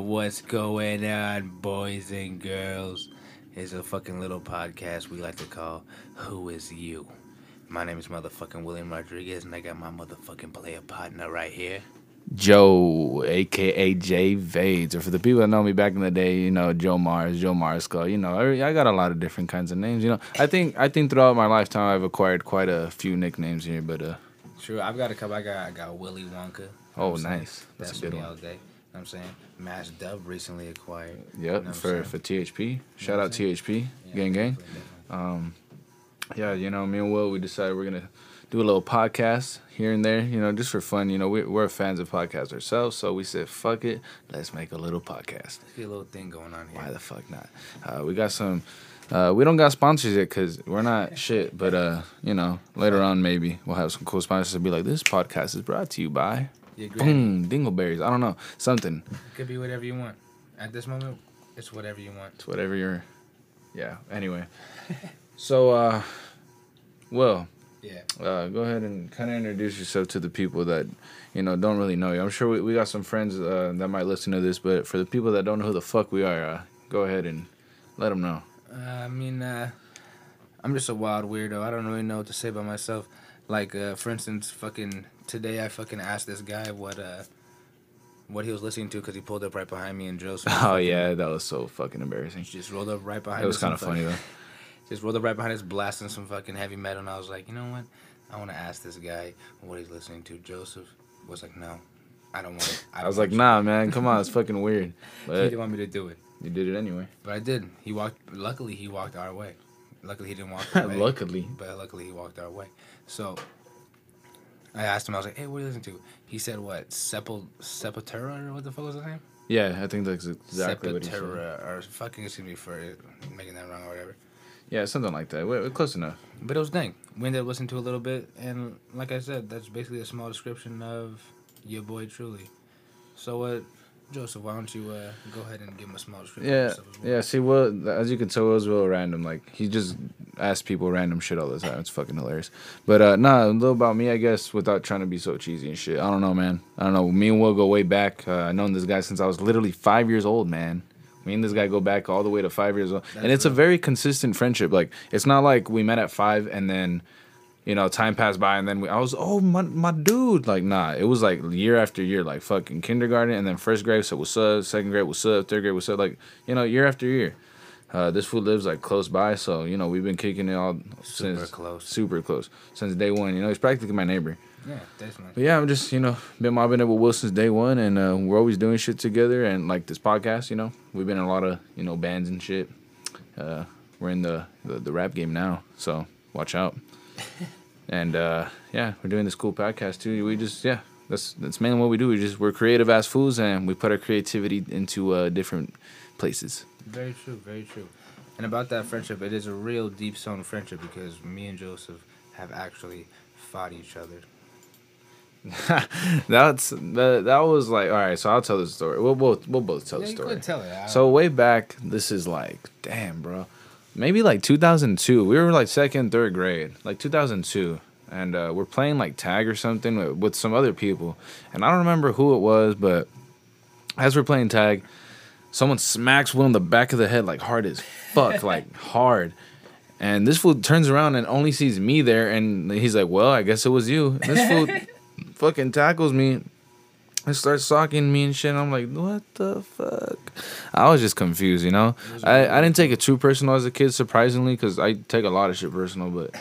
what's going on, boys and girls? It's a fucking little podcast we like to call Who Is You? My name is motherfucking William Rodriguez, and I got my motherfucking player partner right here. Joe, aka Jay Vades, or for the people that know me back in the day, you know Joe Mars, Joe Marsco. You know, I I got a lot of different kinds of names. You know, I think I think throughout my lifetime I've acquired quite a few nicknames here. But uh, True, I've got a couple. I got I got Willy Wonka. Oh, what I'm saying? nice, that's, That's a good me one. all day. Know I'm saying? Mash Dub recently acquired. Yep, You know for for THP. Shout out? THP, Yeah, gang gang. Um, yeah, you know, me and Will, we decided we're gonna do a little podcast here and there. You know, just for fun. You know, we, we're fans of podcasts ourselves, so we said, "Fuck it, let's make a little podcast." Let's get a little thing going on here. Why the fuck not? Uh, we got some. Uh, we don't got sponsors yet because we're not shit. But uh, you know, later on maybe we'll have some cool sponsors to be like, "This podcast is brought to you by Your granny. Boom Dingleberries." I don't know something. Could be whatever you want. At this moment, it's whatever you want. It's whatever you're. Yeah. Anyway, so uh, Will, Yeah. uh, go ahead and kind of introduce yourself to the people that you know don't really know you. I'm sure we, we got some friends uh, that might listen to this, but for the people that don't know who the fuck we are, uh, go ahead and let them know. Uh, I mean, uh, I'm just a wild weirdo. I don't really know what to say about myself. Like, uh, for instance, fucking today I fucking asked this guy what uh what he was listening to because he pulled up right behind me and Joseph. Oh yeah, that was so fucking embarrassing. He just rolled up right behind. It was kind of funny fucking- though. Just rolled up right behind us, blasting some fucking heavy metal, and I was like, you know what? I want to ask this guy what he's listening to. Joseph was like, no, I don't want. I, I was like, nah, man, come on, it's fucking weird. you. He didn't want me to do it, you did it anyway. but I did. He walked. Luckily, he walked our way. Luckily, he didn't walk. Luckily, but luckily he walked our way. So I asked him, I was like, "Hey, what are you listening to?" He said, "What Sepul Sepultura or what the fuck was his name?" yeah, I think that's exactly what he said. Sepultura or fucking excuse me for making that wrong or whatever. Yeah, something like that. We're, we're close enough. But it was dang. We ended up listening to a little bit, and like I said, that's basically a small description of your boy truly. So what, Joseph? Why don't you uh, go ahead and give him a small description? Yeah, well? yeah. See, well, as you can tell, Will's real random. Like he just asks people random shit all the time. It's fucking hilarious. But uh, nah, a little about me, I guess, without trying to be so cheesy and shit. I don't know, man. I don't know. Me and Will go way back. Uh, I've known this guy since I was literally five years old, man. Me and this guy go back all the way to five years old, and That's it's a very consistent friendship. Like it's not like we met at five and then. You know, time passed by, and then we, I was, oh my, my dude, like nah. It was like year after year, like fucking kindergarten, and then first grade, so what's up? Second grade, what's up? Third grade, what's up? Like you know, year after year. Uh, this food lives like close by, so you know we've been kicking it all Super since close. super close since day one. You know, he's practically my neighbor. Yeah, definitely. But yeah, I'm just you know been mobbing it with Will since day one, and uh, we're always doing shit together. And like this podcast, you know, we've been in a lot of you know bands and shit. Uh, we're in the, the the rap game now, so watch out. and uh, yeah, we're doing this cool podcast too. We just yeah, that's that's mainly what we do. We just we're creative ass fools, and we put our creativity into uh, different places. Very true, very true. And about that friendship, it is a real deep sewn friendship because me and Joseph have actually fought each other. That's that. That was like all right. So I'll tell the story. We'll both we'll both tell yeah, the story. tell it. So way back, this is like damn, bro. Maybe like 2002. We were like second, third grade, like 2002, and uh, we're playing like tag or something with, with some other people, and I don't remember who it was, but as we're playing tag, someone smacks Will in the back of the head like hard as fuck, like hard. And this fool turns around and only sees me there, and he's like, "Well, I guess it was you." And this fool fucking tackles me and starts socking me and shit. And I'm like, "What the fuck?" I was just confused, you know. I, I didn't take it too personal as a kid, surprisingly, because I take a lot of shit personal. But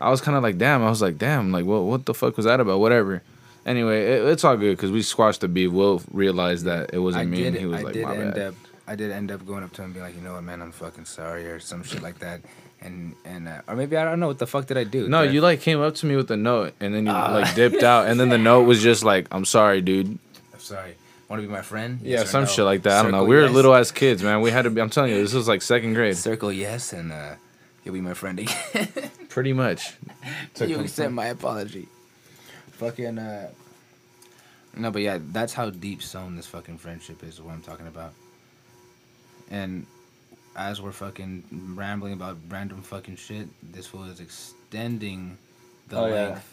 I was kind of like, "Damn!" I was like, "Damn!" Like, what what the fuck was that about? Whatever. Anyway, it, it's all good because we squashed the beef. Will realized that it wasn't I me, and he was I like, did "My end bad." up. I did end up going up to him and being like, you know what, man, I'm fucking sorry, or some shit like that. And and uh, or maybe I don't know what the fuck did I do? No, Did I- you like came up to me with a note, and then you Ah. like dipped out, and then the note was just like, "I'm sorry, dude." I'm sorry. Want to be my friend? Yeah, Yes or some no? shit like that. I don't know. We were yes. little ass kids, man. We had to be. I'm telling you, this was like second grade, Circle yes, and uh, you'll be my friend again. pretty much. To you accept my apology. Fucking uh. No, but yeah, that's how deep sown this fucking friendship is. What I'm talking about. And as we're fucking rambling about random fucking shit, this fool is extending the Oh, yeah. length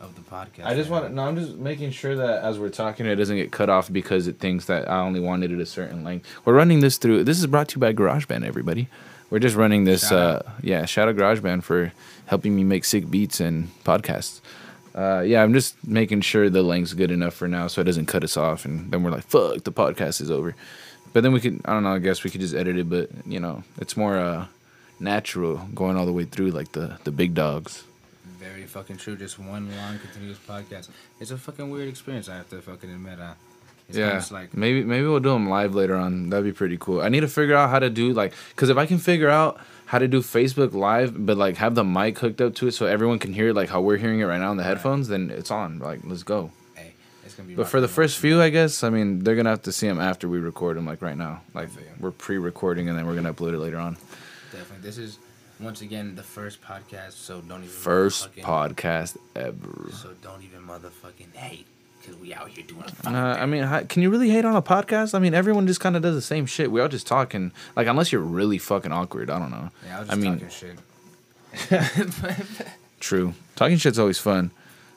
of the podcast. I just want no. I'm just making sure that as we're talking, it doesn't get cut off because it thinks that I only wanted it a certain length. We're running this through. This is brought to you by GarageBand, everybody. We're just running this. Shout uh, yeah, shout out GarageBand for helping me make sick beats and podcasts. Uh, yeah, I'm just making sure the length's good enough for now, so it doesn't cut us off, and then we're like, "Fuck, the podcast is over." But then we could, I don't know. I guess we could just edit it, but you know, it's more uh, natural going all the way through, like the the big dogs. Very fucking true. Just one long continuous podcast. It's a fucking weird experience. I have to fucking admit. Uh, it's yeah, like maybe maybe we'll do them live later on. That'd be pretty cool. I need to figure out how to do like, cause if I can figure out how to do Facebook Live, but like have the mic hooked up to it so everyone can hear it like how we're hearing it right now in the headphones, then it's on. Like, let's go. hey, it's gonna be. But for the first few, I guess, I mean, they're gonna have to see them after we record them, like right now. Like we're pre-recording and then we're gonna upload it later on. definitely. This is once again the first podcast, so don't even First podcast ever. So don't even motherfucking hate, cause we out here doing. a Uh, I mean, how, can you really hate on a podcast? I mean, everyone just kind of does the same shit. We all just talking, like, unless you're really fucking awkward. I don't know. Yeah, I was I mean- talking shit. True. Talking shit's always fun.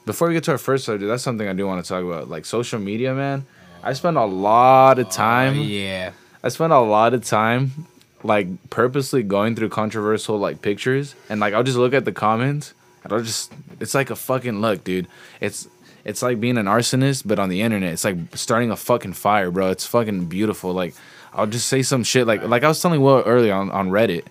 Before we get to our first subject, that's something I do want to talk about. Like social media, man. I spend a lot of time. Oh, yeah. I spend a lot of time, like purposely going through controversial like pictures, and like I'll just look at the comments, and I'll just. It's like a fucking look, dude. It's it's like being an arsonist, but on the internet. It's like starting a fucking fire, bro. It's fucking beautiful. Like I'll just say some shit, like like I was telling Will earlier on on Reddit.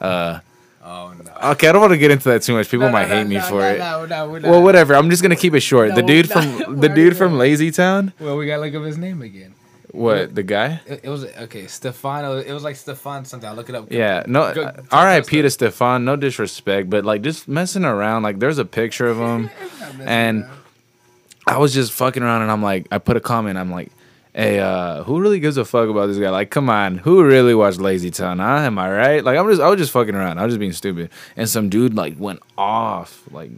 Uh, Oh no. okay, I don't want to get into that too much. People No, might no, hate no, me for it. no, no, we're Well, whatever. I'm just gonna keep it short. the dude from the dude from Lazy Town. Well, we gotta look up his name again. What the guy? It, it was okay, Stefano. It was like Stefan something. I'll look it up. Yeah, no. Go- uh, R.I.P. to Stefan. No disrespect, but like just messing around. Like there's a picture of him, and I was just fucking around, and I'm like, I put a comment. I'm like, hey, uh, who really gives a fuck about this guy? Like, come on, who really watched Lazy Town? Huh? Am I right? Like, I'm just, I was just fucking around. I was just being stupid, and some dude like went off. Like,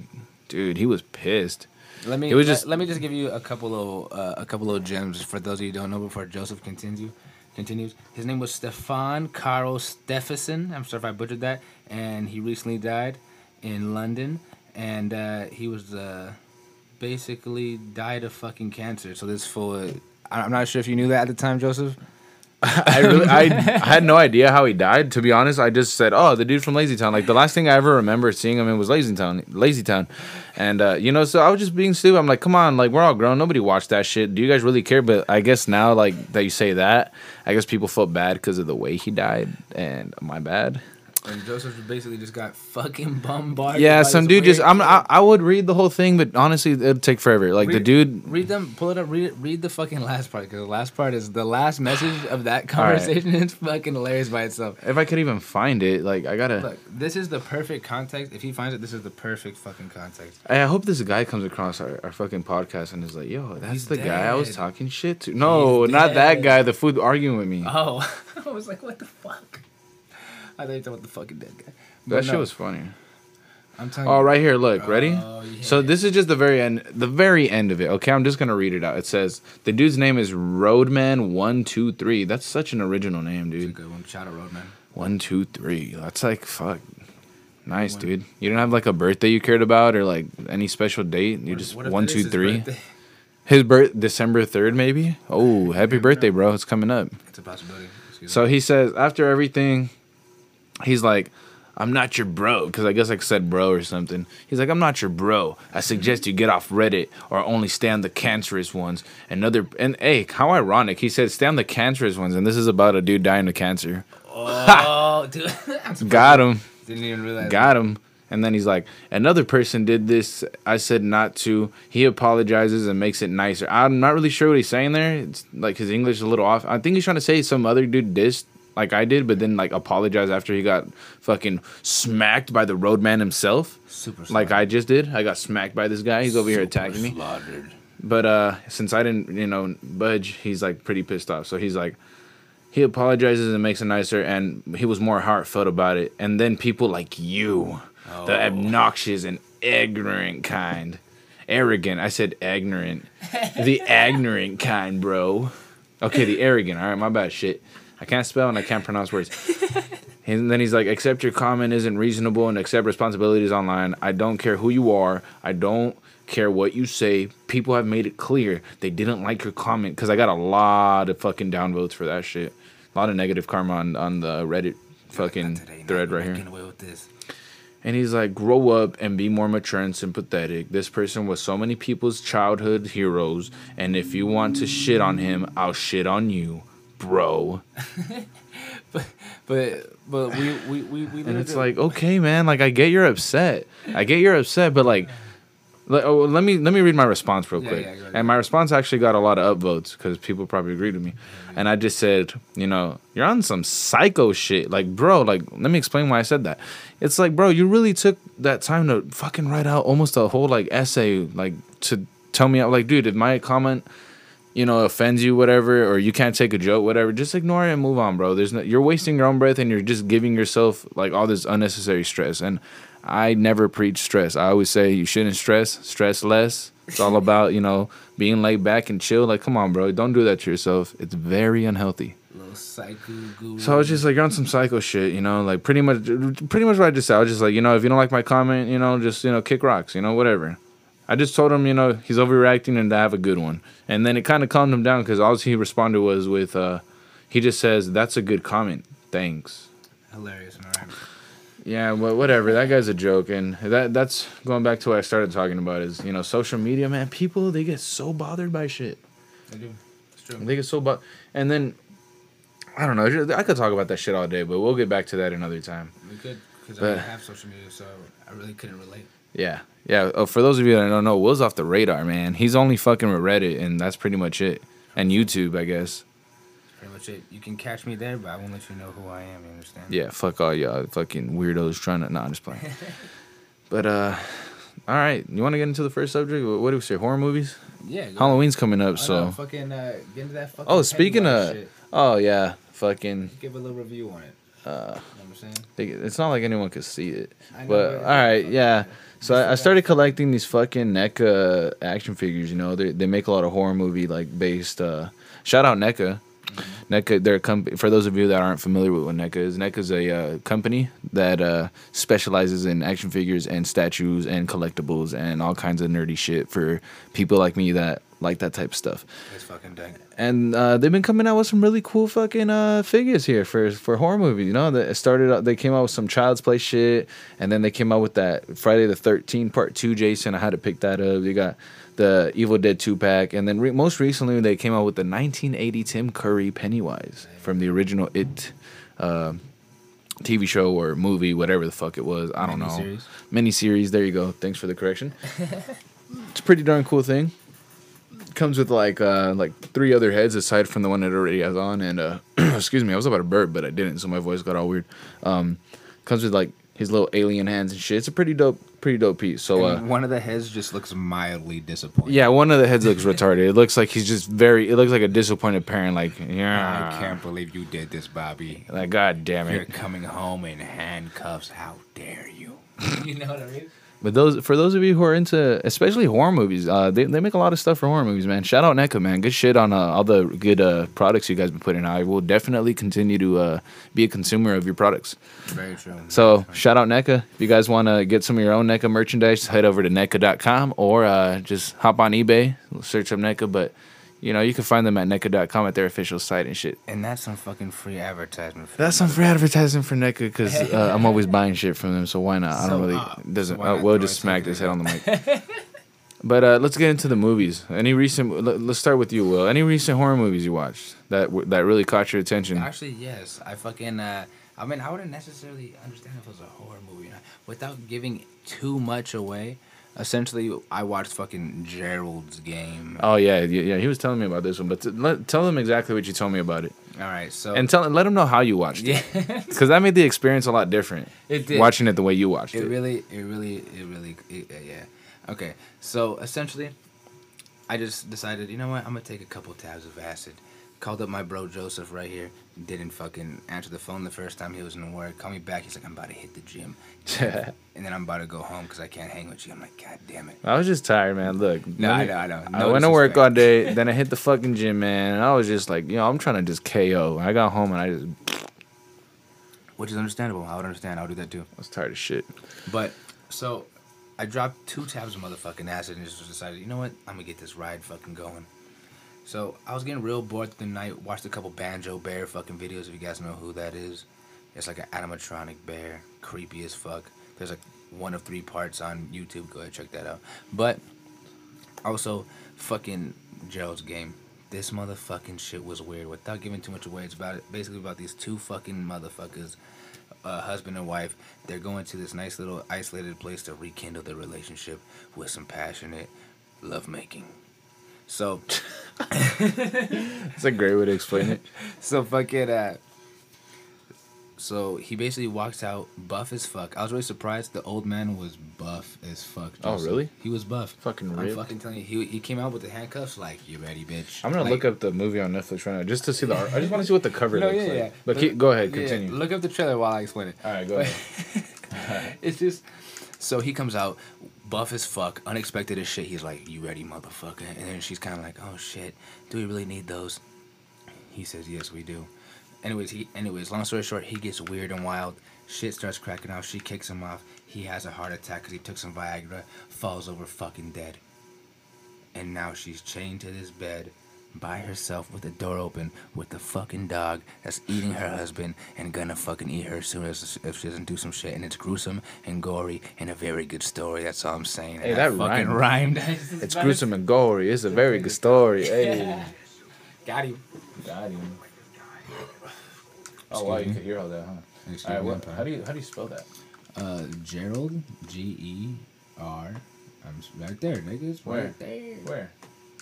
dude, he was pissed. Let me It was let- just- let, me just give you a couple of uh, a couple of gems for those of you who don't know before Joseph continues. Continues. His name was Stefan Karl Stephenson. I'm sorry if I butchered that. And he recently died in London. And uh, he was uh, basically died of fucking cancer. So this fool. I'm not sure if you knew that at the time, Joseph. I really, I, I had no idea how he died. To be honest, I just said, "Oh, the dude from Lazy Town." Like the last thing I ever remember seeing him in was Lazy Town, Lazy Town, and uh, you know, so I was just being stupid. I'm like, "Come on, like we're all grown. Nobody watched that shit. Do you guys really care?" But I guess now, like that you say that, I guess people felt bad because of the way he died, and my bad. And Joseph basically just got fucking bombarded. Yeah, some dude just. I'm. I, I would read the whole thing, but honestly, it'd take forever. Like the dude. Read them, pull it up, read it, read the fucking last part because the last part is the last message of that All right. conversation. It's fucking hilarious by itself. If I could even find it, like I gotta. Look, this is the perfect context. If he finds it, this is the perfect fucking context. I hope this guy comes across our, our fucking podcast and is like, yo, that's He's the guy I was talking shit to. No, He's not that guy, the food arguing with me. Oh, I was like, what the fuck? I thought you talking about the fucking dead guy. that But shit was funny. I'm telling Oh, you. right here, look, oh, ready? Oh, yeah. So this is just the very end, the very end of it. Okay, I'm just gonna read it out. It says the dude's name is Roadman One Two Three. That's such an original name, It's a dude. good one. Shout out Roadman. One Two Three. That's like fuck. Nice, One. dude. You don't have like a birthday you cared about or like any special date. You just one two three. birthday? His birth December third, maybe. Oh, happy birthday, bro! It's coming up. It's a possibility. Excuse So me. he says after everything, he's like, "I'm not your bro," because I guess I said bro or something. He's like, "I'm not your bro. I suggest you get off Reddit or only stay on the cancerous ones." Another and hey, how ironic! He said, "Stay on the cancerous ones," and this is about a dude dying of cancer. oh, dude, Got him, Didn't even realize. got him. And then he's like, another person did this. I said not to. He apologizes and makes it nicer. I'm not really sure what he's saying there. It's like his English is a little off. I think he's trying to say some other dude dissed like I did, but then like apologize after he got fucking smacked by the roadman himself. Super. Like I just did. I got smacked by this guy. He's over here attacking me. But uh since I didn't, you know, budge, he's like pretty pissed off. So he's like he apologizes and makes it nicer and he was more heartfelt about it. And then people like you, the Oh. obnoxious and ignorant kind. Arrogant. I said ignorant. the ignorant kind, bro. Okay, the arrogant. All right, my bad shit. I can't spell and I can't pronounce words. And then he's like, accept your comment isn't reasonable and accept responsibilities online. I don't care who you are. I don't care what you say. People have made it clear they didn't like your comment because I got a lot of fucking downvotes for that shit. A lot of negative karma on, on the Reddit fucking today, thread right here. away with this. And he's like, grow up and be more mature and sympathetic. This person was so many people's childhood heroes. And if you want to shit on him, I'll shit on you, bro. But but we we we, we And it's like, okay, man, like I get you're upset. I get you're upset, but like, le- oh, let me let me read my response real Yeah, quick. yeah, go ahead. and my response actually got a lot of upvotes because people probably agreed with me. And I just said, you know, you're on some psycho shit. Like, bro, like, let me explain why I said that. It's like, bro, you really took that time to fucking write out almost a whole like essay, like to tell me, like, dude, if my comment you know, offends you, whatever, or you can't take a joke, whatever, just ignore it and move on, bro. There's no, you're wasting your own breath and you're just giving yourself like all this unnecessary stress. And I never preach stress. I always say you shouldn't stress, stress less. It's all about you know being laid back and chill. Like, come on, bro, don't do that to yourself. It's very unhealthy. little psycho. So I was just like, you're on some psycho shit, you know, like pretty much, pretty much what I just said. I was just like, you know, if you don't like my comment, you know, just you know, kick rocks, you know, whatever. I just told him, you know, he's overreacting and to have a good one. And then it kind of calmed him down because all he responded was with, uh, he just says, "That's a good comment, thanks." hilarious. All right. Yeah, well, whatever. That guy's a joke, and that that's going back to what I started talking about. Is you know, social media, man. People they get so bothered by shit. I do. It's true. They get so bo- and then I don't know. I could talk about that shit all day, but we'll get back to that another time. We could because I But- don't have social media, so I really couldn't relate. Yeah, yeah. Oh, for those of you that don't know, Will's off the radar, man. He's only fucking with Reddit, and that's pretty much it. And YouTube, I guess. Pretty much it. You can catch me there, but I won't let you know who I am. You understand? Yeah, fuck all y'all fucking weirdos trying to. Nah, I'm just playing. but uh, all right. You want to get into the first subject? What do we say? Horror movies. Yeah. Halloween's coming up, Oh, so. no, fucking uh, get into that fucking. Oh, speaking of- shit. Oh yeah, fucking. give a little review on it. Uh, You know what I'm saying? they- it's not like anyone could see it. I know, But but- all right, yeah. So I, I started collecting these fucking NECA action figures. You know, they they make a lot of horror movie like based. Uh, shout out NECA. Mm-hmm. NECA, they're a company. For those of you that aren't familiar with what NECA is, NECA is a uh, company that uh, specializes in action figures and statues and collectibles and all kinds of nerdy shit for people like me that like that type of stuff. It's fucking dang. And uh, they've been coming out with some really cool fucking uh, figures here for for horror movies. You know, they started. They came out with some Child's Play shit, and then they came out with that Friday the Thirteenth Part Two. Jason, I had to pick that up. They got the Evil Dead two pack, and then re- most recently they came out with the 1980 Tim Curry Pennywise from the original It. Uh, TV show or movie, whatever the fuck it was. I don't know. Miniseries. Miniseries. There you go. Thanks for the correction. it's a pretty darn cool thing comes with like uh like three other heads aside from the one it already has on and uh excuse me i was about to burp but i didn't so my voice got all weird um comes with like his little alien hands and shit it's a pretty dope pretty dope piece so uh one of the heads just looks mildly disappointed. yeah one of the heads looks retarded it looks like he's just very it looks like a disappointed parent like yeah, I can't believe you did this, Bobby. like god damn it, You're coming home in handcuffs. How dare you? you know what I mean? But those for those of you who are into especially horror movies, uh, they they make a lot of stuff for horror movies, man. Shout out NECA, man. Good shit on uh, all the good uh, products you guys been putting out. I will definitely continue to uh, be a consumer of your products. Very true. So shout out NECA. If you guys want to get some of your own NECA merchandise, head over to NECA.com or uh, just hop on eBay, search up NECA. But you know you can find them at NECA.com at their official site and shit. and that's some fucking free advertisement. For That's some free advertising for NECA because uh, I'm always buying shit from them, so why not? I don't So, really uh, doesn't. so Uh, not Will just it smacked his head on the mic. but uh, let's get into the movies. Any recent? Let, let's start with you, Will. Any recent horror movies you watched that w- that really caught your attention? Actually, yes. I fucking. Uh, I mean, I wouldn't necessarily understand if it was a horror movie, you know, without giving too much away. Essentially, I watched fucking Gerald's Game. Oh yeah, yeah, yeah. He was telling me about this one, but t- let, tell them exactly what you told me about it, All right, so and tell let them know how you watched it, yeah, because that made the experience a lot different. it did. Watching it the way you watched It it. really, it really, it really, it, yeah. Okay, so essentially, I just decided, you know what, I'm gonna take a couple tabs of acid. Called up my bro Joseph right here. Didn't fucking answer the phone the first time he was in the work. Call me back. He's like, I'm about to hit the gym, and then I'm about to go home because I can't hang with you. I'm like, God damn it. I was just tired, man. Look, No, I know, I know. I No went to work all day, then I hit the fucking gym, man. And I was just like, you know, I'm trying to just KO. I got home and I just which is understandable. I would understand. I would do that too. I was tired of shit. But so I dropped two tabs of motherfucking acid and just decided, you know what? I'm gonna get this ride fucking going. So I was getting real bored the night. Watched a couple Banjo Bear fucking videos. If you guys know who that is, it's like an animatronic bear, creepy as fuck. There's like one of three parts on YouTube. Go ahead check that out. But also fucking Gerald's game. This motherfucking shit was weird. Without giving too much away, it's about. Basically about these two fucking motherfuckers, uh, husband and wife. They're going to this nice little isolated place to rekindle their relationship with some passionate lovemaking. So, It's a great way to explain it. so fucking uh. So he basically walks out buff as fuck. I was really surprised. The old man was buff as fuck. Oh, really? He was buff. Fucking real. I'm fucking telling you, he he came out with the handcuffs. Like, you ready, bitch? I'm gonna Like- look up the movie on Netflix right now just to see the art. I just want to see what the cover No, looks yeah, like. yeah. But keep, go ahead, yeah, continue. look up the trailer while I explain it. All right, go ahead. It's just so he comes out buff as fuck, unexpected as shit. He's like, "You ready, motherfucker?" And then she's kind of like, "Oh shit, do we really need those?" He says, "Yes, we do." Anyways, he anyways, long story short, he gets weird and wild. Shit starts cracking out. She kicks him off. He has a heart attack because he took some Viagra. Falls over fucking dead. And now she's chained to this bed by herself with the door open with the fucking dog that's eating her husband and gonna fucking eat her as soon as if she doesn't do some shit. And it's gruesome and gory and a very good story. That's all I'm saying. Hey, And that fucking rhymed. rhymed. It's gruesome and gory. It's a very good story. Hey. Got him. Got him. Oh wow, you could hear all that, huh? Excuse All right, me, what, how do you how do you spell that? Uh, Gerald G E R. I'm right there, niggas. Where? Right there. Where?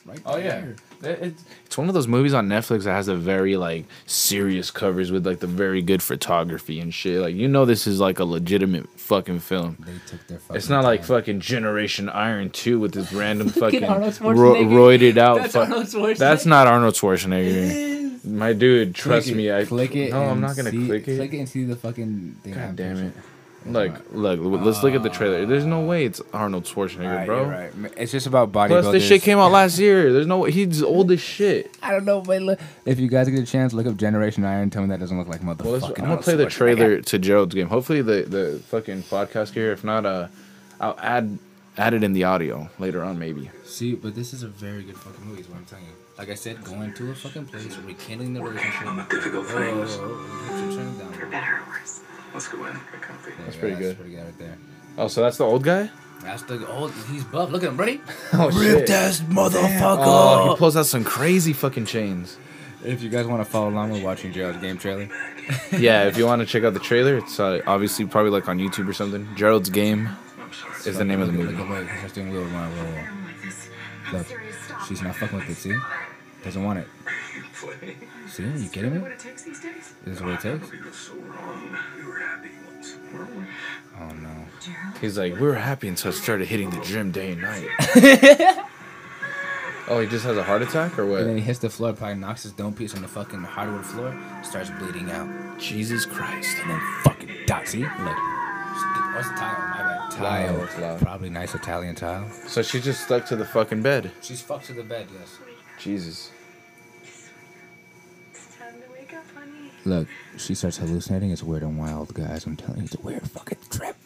Right Oh yeah, there. It- it's it's one of those movies on Netflix that has a very like serious covers with like the very good photography and shit. Like you know this is like a legitimate fucking film. They took their fucking It's not like fucking Generation Iron Two with this random fucking Arnold ro- roided out. That's fu- Arnold Schwarzenegger. That's not Arnold Schwarzenegger. My dude, trust Click it, me. I click it. No, I'm not gonna see- click it. Click it and see the fucking thing. God damn it. Pushing. Look, look, let's look at the trailer. There's no way it's Arnold Schwarzenegger, Alright, bro. you're right. It's just about bodybuilders. Plus, this shit came out last year. There's no way. He's old as shit. I don't know, but look, if you guys get a chance, look up Generation Iron. Tell me that doesn't look like motherfucking. Well, let's, I'm gonna Arnold play the Schwarzenegger. trailer to Gerald's game. Hopefully, the the fucking podcast here. If not, uh, I'll add add it in the audio later on, maybe. See, but this is a very good fucking movie. Is what I'm telling you. Like I said, going to a fucking place, rekindling the relationship. Difficult Oh, things. oh, oh, turn it down. For better or worse. Let's go in. Get comfy. There That's pretty go, good. That's pretty good right there. Oh, so that's the old guy. That's the old. He's buff. Look at him, ready? Oh shit! ass motherfucker. Oh, he pulls out some crazy fucking chains. If you guys want to follow along with watching Gerald's game trailer, yeah, if you want to check out the trailer, it's uh, obviously probably like on YouTube or something. Gerald's game is the name of the Look movie. at wait, she's doing. Look, she's not fucking with it. See, doesn't want it. See, you kidding me? What it takes these days? This is what it takes. We were so wrong. We were happy once. weren't we? Oh no. He's like, we were happy until it started hitting the gym day and night. oh, he just has a heart attack or what? And then he hits the floor, probably knocks his dome piece on the fucking hardwood floor, starts bleeding out, Jesus Christ! and then fucking dies. See, look. What's the tile? My bad. Tile. it's. Probably nice Italian tile. So she just stuck to the fucking bed. She's fucked to the bed. Yes. Jesus. Look, she starts hallucinating. It's weird and wild, guys. I'm telling you, it's a weird fucking trip.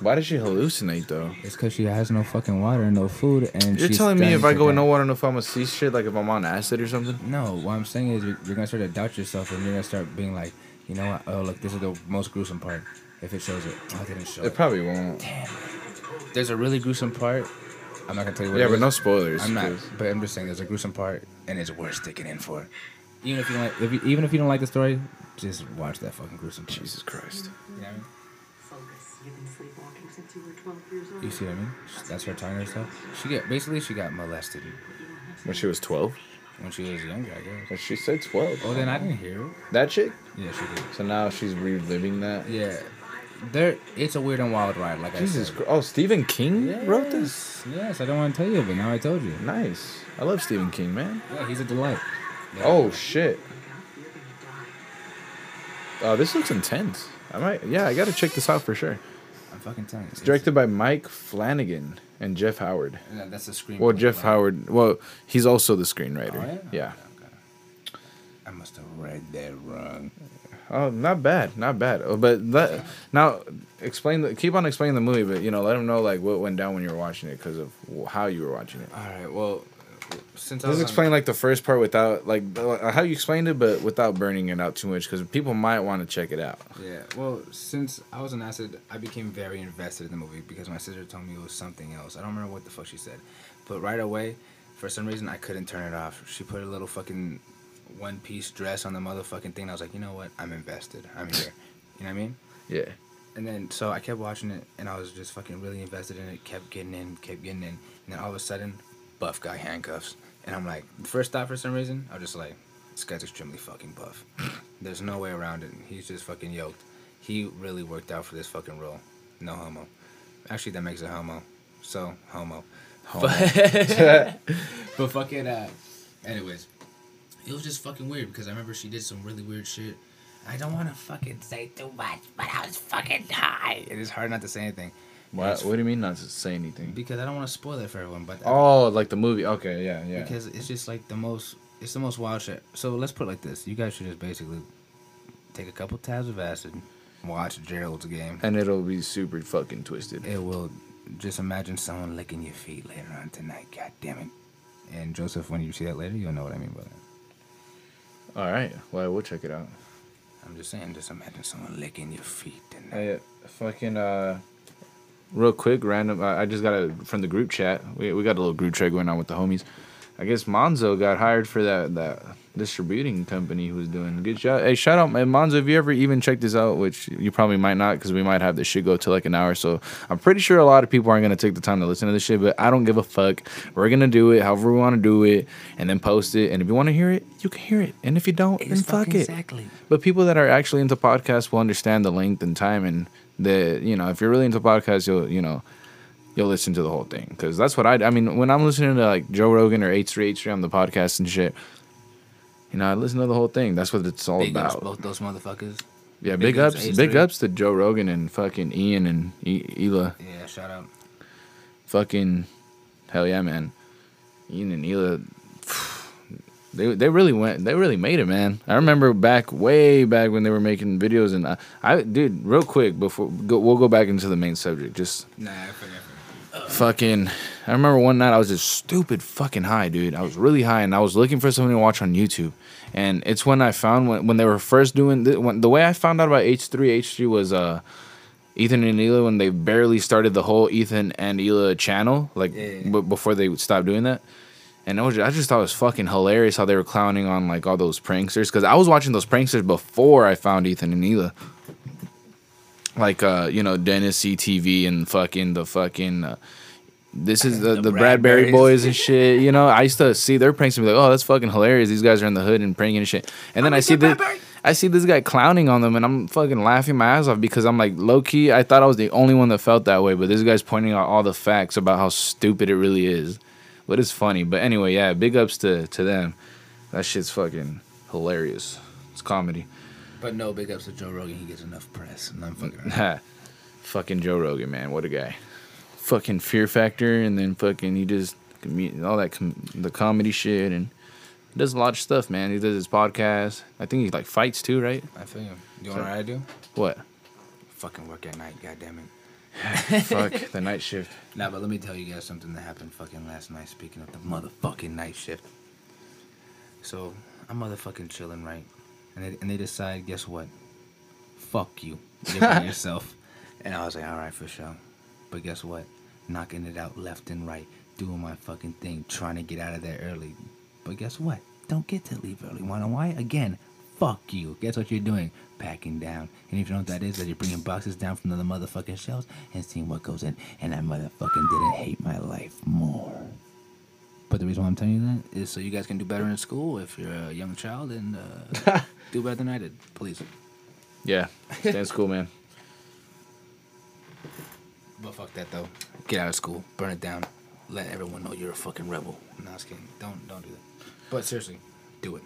Why does she hallucinate though? It's because she has no fucking water and no food, and You're she's telling me if I go with no water, no food, I'm gonna see shit like if I'm on acid or something? No, what I'm saying is you're, you're gonna start to doubt yourself, and you're gonna start being like, you know what? Oh, look, this is the most gruesome part. If it shows it, oh, it didn't show It it. probably won't. Damn. There's a really gruesome part. I'm not gonna tell you what. Yeah, but is. no spoilers. I'm not. But I'm just saying, there's a gruesome part, and it's worth sticking in for. Even if you don't like, if you, even if you don't like the story, just watch that fucking gruesome part. Jesus Christ. You know what I mean? Focus. You've been sleepwalking since you were 12 years old. You see what I mean? That's her telling herself. She get basically she got molested When she was 12? when she was younger, I guess. But she said 12. Oh, then I didn't hear. it. That chick? Yeah, she did. So now she's reliving that. Yeah, there. It's a weird and wild ride. Like Jesus I said. Christ. Oh, Stephen King wrote this? Yes, Yes, I don't want to tell you, but now I told you. Nice. I love Stephen King, man. Yeah, he's a delight. Oh, shit. Oh, this looks intense. I might, yeah, I gotta check this out for sure. I'm fucking telling you. It's Directed by Mike Flanagan and Jeff Howard. Yeah, that's a screen. Well, Jeff Howard, well, he's also the screenwriter. Oh, yeah? yeah. Okay, okay. I must have read that wrong. Oh, not bad, not bad. Oh, But let, now explain the keep on explaining the movie, but you know, let them know like what went down when you were watching it because of how you were watching it. All right. Well, since I was on- explain like the first part without like how you explained it, but without burning it out too much because people might want to check it out. Yeah, well, since I was an acid, I became very invested in the movie because my sister told me it was something else. I don't remember what the fuck she said, but right away, for some reason, I couldn't turn it off. She put a little fucking one piece dress on the motherfucking thing. I was like, you know what? I'm invested. I'm here. You know what I mean? Yeah. And then so I kept watching it, and I was just fucking really invested in it. Kept getting in, kept getting in, and then all of a sudden, buff guy handcuffs, and I'm like, first thought for some reason, I was just like, this guy's extremely fucking buff. There's no way around it. He's just fucking yoked. He really worked out for this fucking role. No homo. Actually, that makes it homo. So homo. But, but fucking. Uh, anyways, it was just fucking weird because I remember she did some really weird shit. I don't want to fucking say too much, but I was fucking high. It is hard not to say anything. What, what do you mean not to say anything? Because I don't want to spoil it for everyone, but Oh, like the movie. Okay, yeah, yeah. because it's just like the most, it's the most wild shit. So let's put it like this: you guys should just basically take a couple tabs of acid, watch Gerald's game. and it'll be super fucking twisted. It will just imagine someone licking your feet later on tonight. God damn it! And Joseph, when you see that later, you'll know what I mean by that. All right, well, we'll check it out. I'm just saying, just imagine someone licking your feet tonight. Hey, fucking uh, real quick, random. I I just got a from the group chat. We we got a little group chat going on with the homies. I guess Monzo got hired for that that distributing company who's doing. Good job. Hey, shout out, man. Monzo, if you ever even checked this out, which you probably might not because we might have this shit go to like an hour. So I'm pretty sure a lot of people aren't going to take the time to listen to this shit, but I don't give a fuck. We're going to do it however we want to do it and then post it. And if you want to hear it, you can hear it. And if you don't, then fuck it. Exactly. But people that are actually into podcasts will understand the length and time, and the you know if you're really into podcasts, you'll you know you'll listen to the whole thing because that's what I I mean when I'm listening to like Joe Rogan or H three H three on the podcast and shit. You know, I listen to the whole thing. That's what it's all Big ups, about. both those motherfuckers. yeah, big big, ups, ups, H3. big ups to Joe Rogan and fucking Ian and e- Hila. Yeah, shout out. Fucking hell yeah, man. Ian and Hila. They, they really went they really made it man. I remember back way back when they were making videos and i, I dude real quick before go, we'll go back into the main subject. Just Nah, I forget. fucking i remember one night i was just stupid fucking high dude. I was really high and i was looking for something to watch on youtube. And it's when i found when, when they were first doing the, when, the way i found out about h3 h3 was uh ethan and Hila when they barely started the whole ethan and Hila channel like Yeah. b- before they stopped doing that and it was, I just thought it was fucking hilarious how they were clowning on like all those pranksters because I was watching those pranksters before I found Ethan and Hila like uh you know Dennis CTV and fucking the fucking uh, this is the, The the, Bradbury boys and shit. You know, I used to see their pranks and be like, oh, that's fucking hilarious. These guys are in the hood and pranking and shit. And then I see this, I see this guy clowning on them, and I'm fucking laughing my ass off because I'm like, low key, I thought I was the only one that felt that way, but this guy's pointing out all the facts about how stupid it really is. But it's funny. But anyway, yeah, big ups to to them. That shit's fucking hilarious. It's comedy. But no big ups to Joe Rogan. He gets enough press. And I'm fucking. fucking Joe Rogan, man, what a guy. Fucking Fear Factor, and then fucking he does commu- all that com- the comedy shit, and he does a lot of stuff, man. He does his podcast. I think he like fights too, right? I feel you. You want to know what I do? What? Fucking work at night. God damn it. Fuck the night shift. Nah, but let me tell you guys something that happened fucking last night. Speaking of the motherfucking night shift. So I'm motherfucking chilling, right? And they, and they decide, guess what? Fuck you. You're by yourself. And I was like, all right, for sure. But guess what? Knocking it out left and right, doing my fucking thing, trying to get out of there early. But guess what? Don't get to leave early. Wanna why? Again, fuck you. Guess what you're doing? Packing down. And if you know what that is, that you're bringing boxes down from the motherfucking shelves and seeing what goes in. And I motherfucking didn't hate my life more. But the reason why I'm telling you that is so you guys can do better in school if you're a young child and uh, do better than I did, please. Yeah, stay in school, man. But fuck that though. Get out of school, burn it down, let everyone know you're a fucking rebel. No, I was kidding. Don't don't do that. But seriously, do it.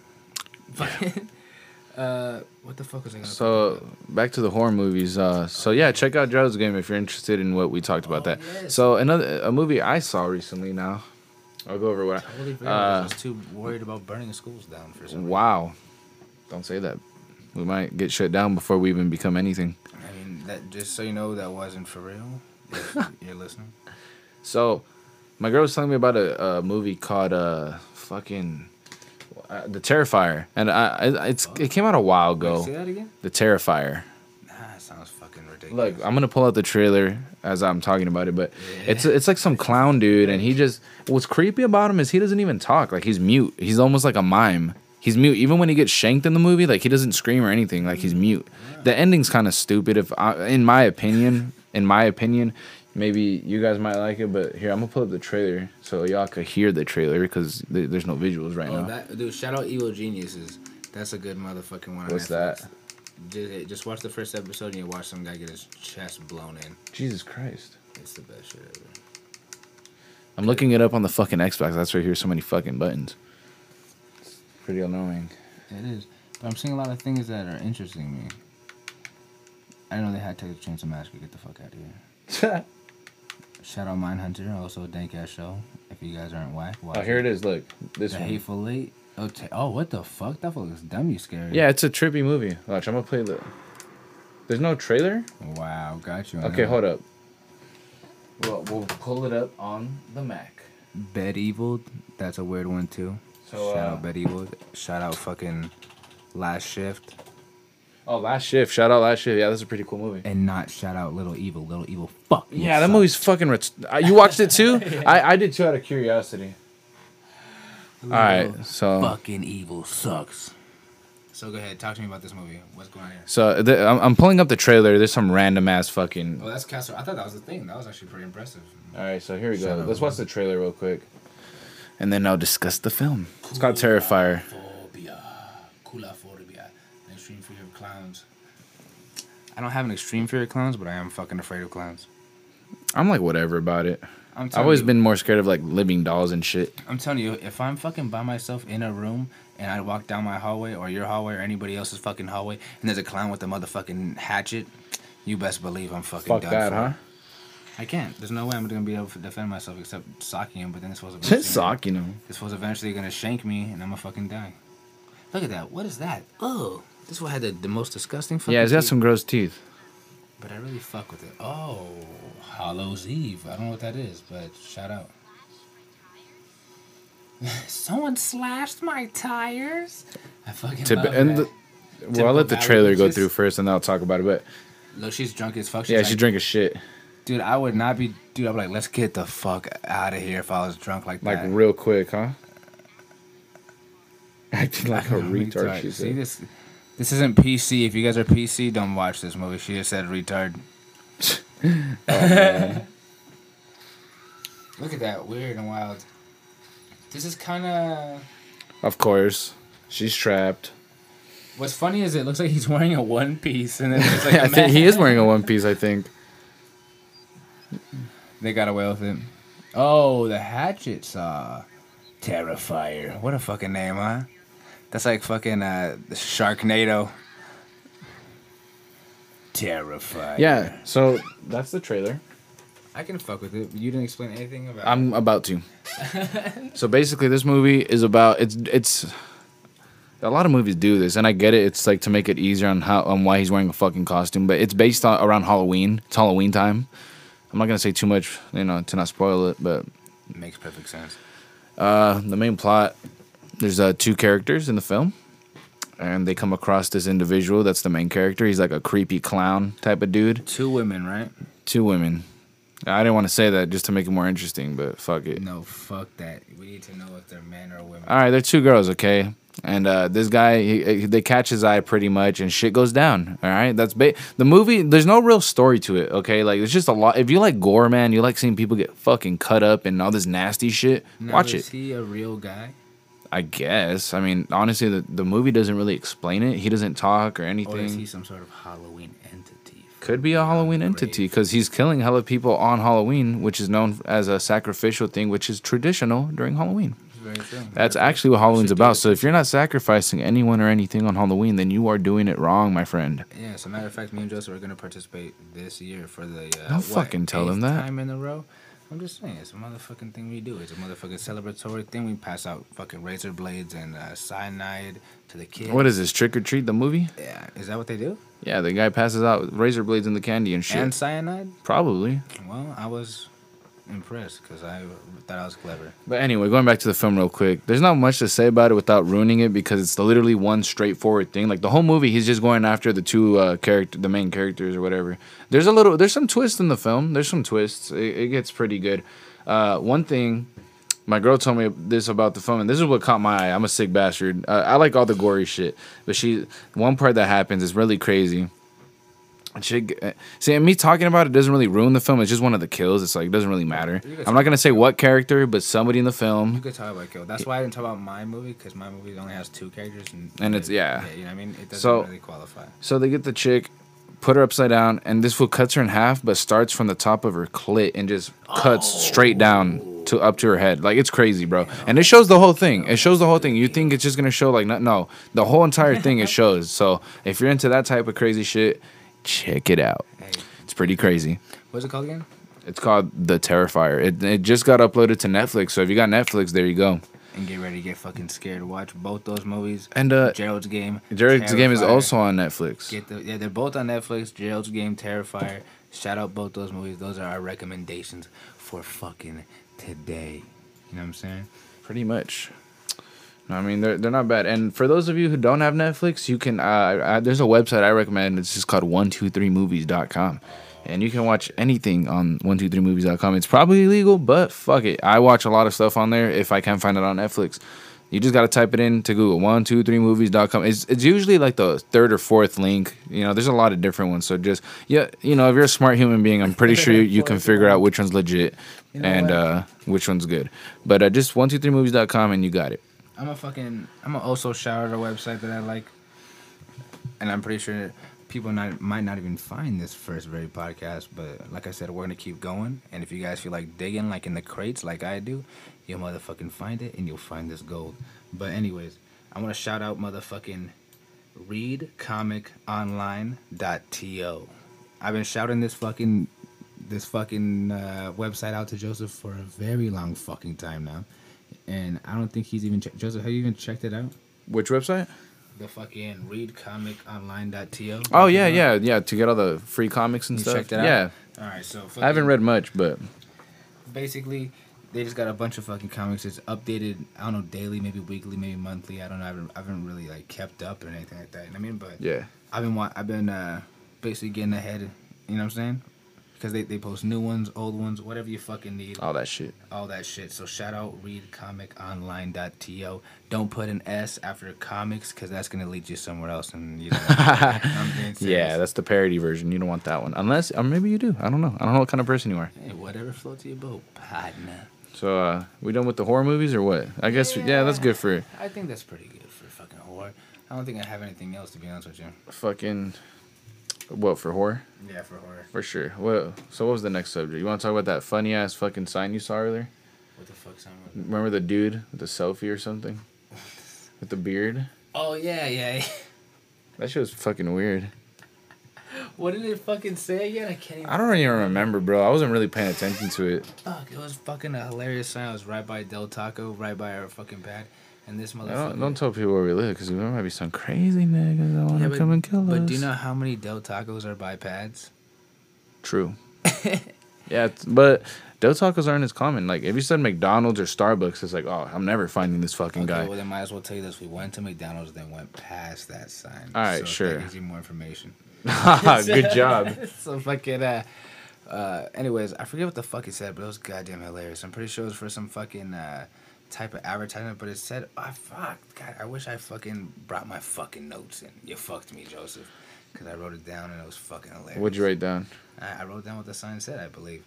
uh, what the fuck was I gonna? So back to the horror movies. Uh, so yeah, check out Gerald's game if you're interested in what we talked about. that. yes. So another a movie I saw recently. Now, I'll go over what. Forgot. Uh, I was too worried about burning the schools down for some reason. Wow, don't say that. We might get shut down before we even become anything. I mean, that just so you know, that wasn't for real. If you're listening. So, my girl was telling me about a, a movie called uh fucking uh, The Terrifier, and I, I it's it came out a while Wait, ago. say that again. The Terrifier. Nah, that sounds fucking ridiculous. Look, I'm gonna pull out the trailer as I'm talking about it, but it's it's like some clown dude, and he just what's creepy about him is he doesn't even talk. Like he's mute. He's almost like a mime. He's mute. Even when he gets shanked in the movie, like he doesn't scream or anything. Like he's mute. The ending's kind of stupid. If I, in my opinion, in my opinion, maybe you guys might like it, but here I'm gonna pull up the trailer so y'all could hear the trailer because th- there's no visuals right Oh, now. that dude! Shout out Evil Geniuses. That's a good motherfucking one. on What's that? Just, just watch the first episode and you watch some guy get his chest blown in. Jesus Christ. It's the best shit ever. I'm looking it up on the fucking Xbox. That's why here's so many fucking buttons. It's pretty annoying. It is, but I'm seeing a lot of things that are interesting me. I know they had Texas Chainsaw Massacre. Get the fuck out of here. Shout out Mindhunter, also a dank ass show. If you guys aren't whack, watch oh, here it is. Look, this The one. Hateful Eight. Oh, ta- oh, what the fuck? That fuck looks dummy scary. Yeah, it's a trippy movie. Watch, I'm gonna play the. There's no trailer. Wow, got you. Okay, hold up. Well, we'll pull it up on the Mac. Bedevil. That's a weird one too. So, Shout uh, out Bedevil. Shout out fucking Last Shift. Oh, Last Shift. Shout out Last Shift. Yeah, that's a pretty cool movie. And not shout out Little Evil. Little Evil. Fuck. Yeah, that suck. movie's fucking. Ret- uh, you watched it too? I I did too out of curiosity. All right, so Fucking evil sucks. So go ahead, talk to me about this movie. What's going on here? so the, I'm, I'm pulling up the trailer. There's some random ass fucking. Oh, that's Castle. I thought that was the thing. That was actually pretty impressive. All right, so here we go. Shut Let's watch the trailer real quick, and then I'll discuss the film. It's called Terrifier. Clowns. I don't have an extreme fear of clowns, but I am fucking afraid of clowns. I'm like whatever about it. I'm I've always you, been more scared of like living dolls and shit. I'm telling you, if I'm fucking by myself in a room and I walk down my hallway or your hallway or anybody else's fucking hallway and there's a clown with a motherfucking hatchet, you best believe I'm fucking Fuck done that, for. huh? I can't. There's no way I'm gonna be able to defend myself except socking him. But then this was eventually Sock, you know. This was eventually gonna shank me, and I'm gonna fucking die. Look at that. What is that? Oh, this one had the, the most disgusting. Fucking Yeah, it's got teeth. some gross teeth. But I really fuck with it. Oh, Hallows' Eve. I don't know what that is, but shout out. Someone slashed my tires. I fucking To, love and that. the, well, I'll let the trailer go through first, and then I'll talk about it. But Look, she's drunk as fuck. She's yeah, like, she drink a shit Dude, I would not be. Dude, I'm like, let's get the fuck out of here if I was drunk like that. like real quick, huh? Acting like a Retard. She See this? This isn't PC. If you guys are PC, don't watch this movie. She just said retard. Oh, Look at that, weird and wild. This is kind of. Of course, she's trapped. What's funny is it looks like he's wearing a one piece, and then it's like I think he is wearing a one piece. I think. They got away with it. Oh, the hatchet saw. Terrifier. What a fucking name, huh? That's like fucking uh, Sharknado. Terrifier. Yeah. So that's the trailer. I can fuck with it. You didn't explain anything about. I'm about to. so basically, this movie is about it's it's. A lot of movies do this, and I get it. It's like to make it easier on how on why he's wearing a fucking costume, but it's based on around Halloween. It's Halloween time. I'm not gonna say too much, you know, to not spoil it. But it. Makes perfect sense. uh, the main plot, there's uh, two characters in the film, and they come across this individual that's the main character. He's like a creepy clown type of dude. Two women, right? Two women. I didn't want to say that just to make it more interesting, but fuck it. No, fuck that. We need to know if they're men or women. All right, they're two girls, okay? And uh, this guy, he, he- they catch his eye pretty much, and shit goes down. All right, that's ba- the movie. There's no real story to it, okay? Like it's just a lot. If you like gore, man, you like seeing people get fucking cut up and all this nasty shit. Now, watch is it. he a real guy? I guess. I mean, honestly, the the movie doesn't really explain it. He doesn't talk or Or is anything. he some sort of Halloween entity? Could be a Halloween entity because he's killing hella people on Halloween, which is known as a sacrificial thing, which is traditional during Halloween. That's actually what Halloween's about. So if you're not sacrificing anyone or anything on Halloween, then you are doing it wrong, my friend. Yeah, as a matter of fact, me and Joseph are gonna participate this year for the uh, Don't what, fucking tell them that. time in a row. I'm just saying, it's a motherfucking thing we do. It's a motherfucking celebratory thing. We pass out fucking razor blades and uh, cyanide to the kids. What is this? Trick or treat the movie? Yeah, is that what they do? Yeah, the guy passes out razor blades in the candy and shit. And cyanide? Probably. Well, I was impressed because I thought I was clever. But anyway, going back to the film real quick, there's not much to say about it without ruining it because it's literally one straightforward thing. Like the whole movie, he's just going after the two uh, character, the main characters or whatever. There's a little, there's some twists in the film. There's some twists. It, it gets pretty good. Uh, one thing, my girl told me this about the film, and this is what caught my eye. I'm a sick bastard. Uh, I like all the gory shit, but she, one part that happens is really crazy. She, uh, see, and me talking about it doesn't really ruin the film. It's just one of the kills. It's like it doesn't really matter. I'm not gonna say what character, but somebody in the film. You could talk about kill. That's why I didn't talk about my movie because my movie only has two characters and And it's- yeah. you know what I mean. It doesn't So- really qualify. So they get the chick, put her upside down, and this fool cuts her in half, but starts from the top of her clit and just cuts straight down to up to her head. Like it's crazy, bro. And it shows the whole thing. It shows the whole thing. You think it's just gonna show like no, no, the whole entire thing it shows. So if you're into that type of crazy shit, check it out. Hey, It's pretty crazy. what's it called again? It's called The Terrifier. It it just got uploaded to Netflix. So if you got Netflix, there you go. And get ready to get fucking scared. Watch both those movies. And uh, Gerald's Game. Jared's game is also on Netflix. Get the yeah, they're both on Netflix. Gerald's Game, Terrifier. Shout out both those movies. Those are our recommendations for fucking today. You know what I'm saying? Pretty much. I mean they're they're not bad. And for those of you who don't have Netflix, you can. Uh, I, there's a website I recommend. It's just called one two three movies.com. and you can watch anything on 123movies.com. It's probably illegal, but fuck it. I watch a lot of stuff on there if I can't find it on Netflix. You just gotta type it in to Google 123movies.com. It's it's usually like the third or fourth link. You know, there's a lot of different ones. So just yeah, you know, if you're a smart human being, I'm pretty sure you, you can figure out which one's legit You know and uh, which one's good. But uh, just 123movies.com and you got it. I'm a fucking. I'm gonna also shout out a website that I like, and I'm pretty sure people not might not even find this first very podcast. But like I said, we're gonna keep going. And if you guys feel like digging, like in the crates, like I do, you'll motherfucking find it, and you'll find this gold. But anyways, I want to shout out motherfucking readcomiconline.to. I've been shouting this fucking this fucking uh, website out to Joseph for a very long fucking time now, and I don't think he's even che- Joseph. Have you even checked it out? Which website? The fucking readcomiconline.to. Oh yeah, yeah, yeah. To get all the free comics and You stuff. checked it out? Yeah, All right, so I haven't read much, but Basically, they just got a bunch of fucking comics. It's updated. I don't know, daily, maybe weekly, maybe monthly. I don't know. I haven't, I haven't really like kept up or anything like that. You know what I mean, but yeah. I've been wa- I've been uh, basically getting ahead. You know what I'm saying? Because they, they post new ones, old ones, whatever you fucking need. all that shit. all that shit. So shout out readcomiconline.to. Don't put an S after comics because that's gonna lead you somewhere else. And you know. Yeah, that's the parody version. You don't want that one, unless or maybe you do. I don't know. I don't know what kind of person you are. hey, whatever floats your boat, partner. So, uh, we done with the horror movies or what? I guess yeah, that's good for I think that's pretty good for fucking horror. I don't think I have anything else to be honest with you. fucking what for horror Yeah, for horror. for sure. Well, so what was the next subject? You want to talk about that funny ass fucking sign you saw earlier? What the fuck's on with? Remember the dude with the selfie or something with the beard? Oh yeah, yeah. That shit was fucking weird. what did it fucking say again? I can't even. I don't even remember, bro. I wasn't really paying attention to it. Fuck, it was fucking a hilarious sign. It was right by Del Taco, right by our fucking pad, and this motherfucker. Don't, don't tell people where we live because there might be some crazy niggas that want to but, come and kill us. but do you know how many Del Tacos are by pads? True. yeah, it's- but Del Tacos aren't as common. Like if you said McDonald's or Starbucks, it's like, oh, I'm never finding this fucking Okay, guy. well then might as well tell you this: we went to McDonald's, then went past that sign. All right, so sure. That gives you more information. Good job. so fucking uh, uh, anyways, I forget what the fuck he said, but it was goddamn hilarious. I'm pretty sure it was for some fucking uh type of advertisement, but it said, "Oh fuck, God, I wish I fucking brought my fucking notes in." You fucked me, Joseph, because I wrote it down and it was fucking hilarious. What'd you write down? I, I wrote down what the sign said, I believe,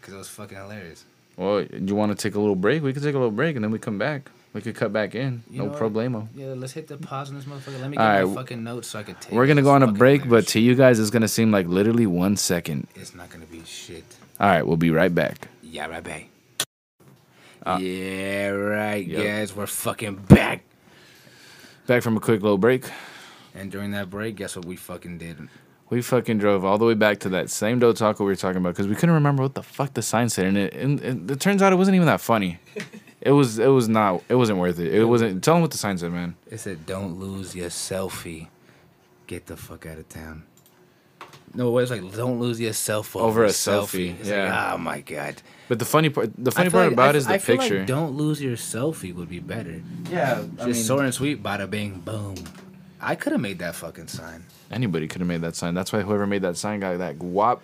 because it was fucking hilarious. Well, you want to take a little break? We can take a little break and then we come back. We could cut back in. You no what? problemo. Yeah, let's hit the pause on this motherfucker. Let me get All my fucking notes so I can take. We're gonna go on a break, hilarious but to you guys, it's gonna seem like literally one second. It's not gonna be shit. All right, we'll be right back. Yeah, right, babe. Uh, yeah, right, yep. guys. We're fucking back. Back from a quick little break. And during that break, guess what we fucking did? We fucking drove all the way back to that same Dos Taco we were talking about because we couldn't remember what the fuck the sign said, and it, and, and it turns out it wasn't even that funny. It was it was not it wasn't worth it. It wasn't. Tell them what the sign said, man. It said, "Don't lose your selfie. Get the fuck out of town." No, it's like, "Don't lose your self Over a selfie, It's yeah. Like, oh my god. But the funny part, the funny part like- about I it is f- the feel picture. Like don't lose your selfie would be better. yeah, Just short and sweet, bada bing, boom. I could have made that fucking sign. anybody could have made that sign. That's why whoever made that sign got that guap.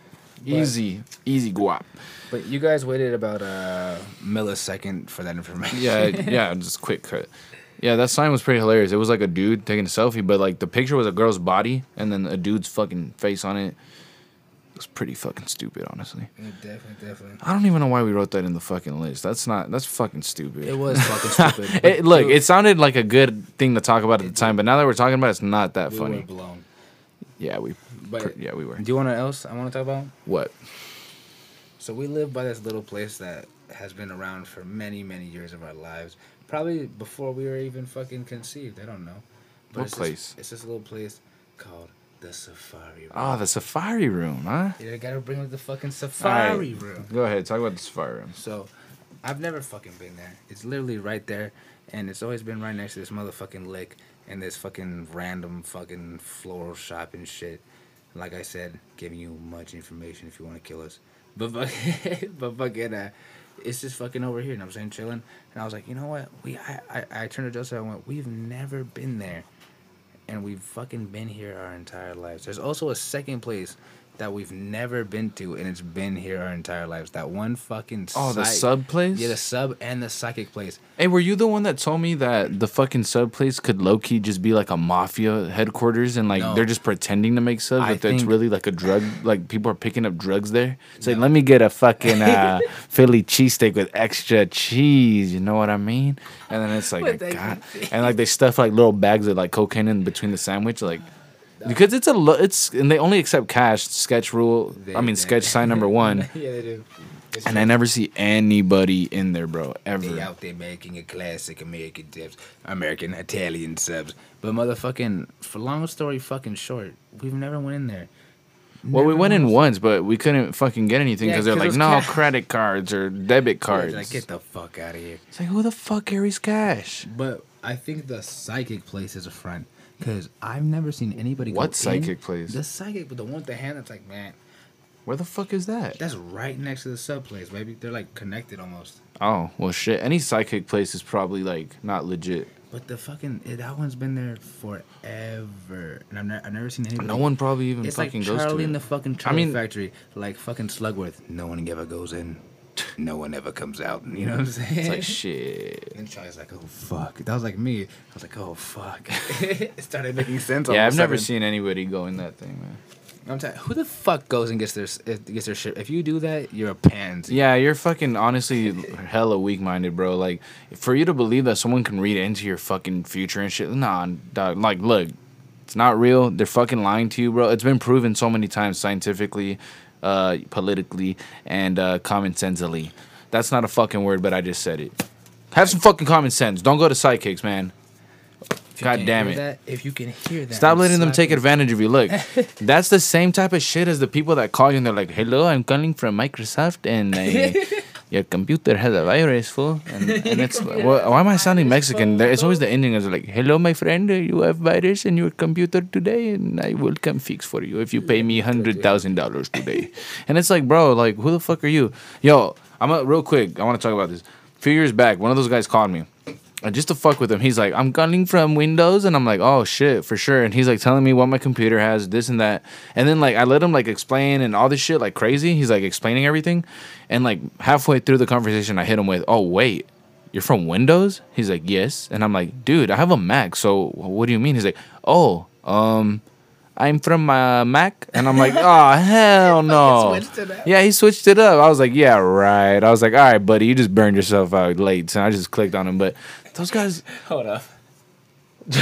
Easy, easy guap. But you guys waited about a millisecond for that information. Yeah, yeah, just quick cut. Yeah, that sign was pretty hilarious. It was like a dude taking a selfie, but like the picture was a girl's body and then a dude's fucking face on it. It was pretty fucking stupid, honestly. Yeah, definitely, definitely. I don't even know why we wrote that in the fucking list. That's not. That's fucking stupid. It was fucking stupid. It, look, it sounded like a good thing to talk about at the time, but now that we're talking about it, it's not that we funny. were blown. Yeah, we. But yeah, we were. do you want to else I want to talk about? What? So we live by this little place that has been around for many, many years of our lives. Probably before we were even fucking conceived. I don't know. What it's place? This, it's this little place called the Safari Room. Oh, the safari room, huh? Yeah, I gotta bring up the fucking Safari Alright. Room. Go ahead, talk about the safari room. So, I've never fucking been there. It's literally right there, and it's always been right next to this motherfucking lick and this fucking random fucking floral shop and shit. Like I said, giving you much information if you want to kill us. But fuck, but fucking, uh, it's just fucking over here. And I'm saying chilling, and I was like, you know what? We, I, I, I turned to Joseph. I went, we've never been there, and we've fucking been here our entire lives. There's also a second place that we've never been to, and it's been here our entire lives. That one fucking Oh, the sub place. yeah, the sub and the psychic place. Hey, were you the one that told me that the fucking sub place could low key just be like a mafia headquarters and like No. they're just pretending to make subs, I but it's really like a drug, like people are picking up drugs there? It's like, let me get a fucking uh, Philly cheesesteak with extra cheese, you know what I mean? And then it's like, With a extra God. and like they stuff like little bags of like cocaine in between the sandwich, like. Because it's a lo- it's and they only accept cash. Sketch rule. They- I mean, they- sketch sign number one. yeah, they do. It's And I never see anybody in there, bro. Ever. They out there making a classic American dips, American Italian subs. But motherfucking, for long story fucking short, we've never went in there. Well, we went in once. but we couldn't fucking get anything Yeah, because they're 'cause like, no credit cards or debit cards. Like, get the fuck out of here. it's like, who the fuck carries cash? But I think the psychic place is a front. Because I've never seen anybody go What in- psychic place? The psychic, but the one with the hand that's like, man, Where the fuck is that? that's right next to the sub place, baby. They're like connected almost. Oh, well, shit. Any psychic place is probably like not legit. But the fucking eh, that one's been there forever, and I've, ne- I've never seen anybody. No one probably even It's like fucking goes to Charlie in the fucking I Charlie mean- factory, like fucking Slugworth. No one ever goes in. No one ever comes out. You know what I'm saying? it's like shit. And Charlie's like, oh fuck. That was like me. I was like, oh fuck. it started making sense. Yeah, I've never seen anybody go in that thing, man. I'm telling who the fuck goes and gets their eh, gets their shit? If you do that, you're a pansy. Yeah, you're fucking honestly hella weak minded, bro. Like, for you to believe that someone can read into your fucking future and shit, nah, dog. Like, look, it's not real. They're fucking lying to you, bro. It's been proven so many times scientifically, uh, politically, and uh, common sensely. That's not a fucking word, but I just said it. Have some fucking common sense. Don't go to sidekicks, man. God damn it. That, if you can hear that, Stop letting them take advantage of you. Look, that's the same type of shit as the people that call you and they're like, "Hello, I'm calling from Microsoft and uh, your computer has a virus, fool." And, and it's well, why am I sounding Mexican? There- It's always the ending is like, "Hello, my friend, you have virus in your computer today, and I will come fix for you if you pay me hundred thousand dollars today." And it's like, bro, like, who the fuck are you? Yo, I'm a, real quick. I want to talk about this. A few years back, one of those guys called me. And just to fuck with him, he's like, I'm gunning from Windows, and I'm like, oh shit, for sure. And he's like telling me what my computer has, this and that. And then like I let him like explain and all this shit like crazy. He's like explaining everything, and like halfway through the conversation, I hit him with, oh wait, you're from Windows? He's like, yes. And I'm like, dude, I have a Mac. So what do you mean? He's like, oh, um. I'm from uh, Mac, and I'm like, oh hell no! switched it up. Yeah, he switched it up. I was like, yeah, right. I was like, all right, buddy, you just burned yourself out late. So I just clicked on him. But those guys, Hold up.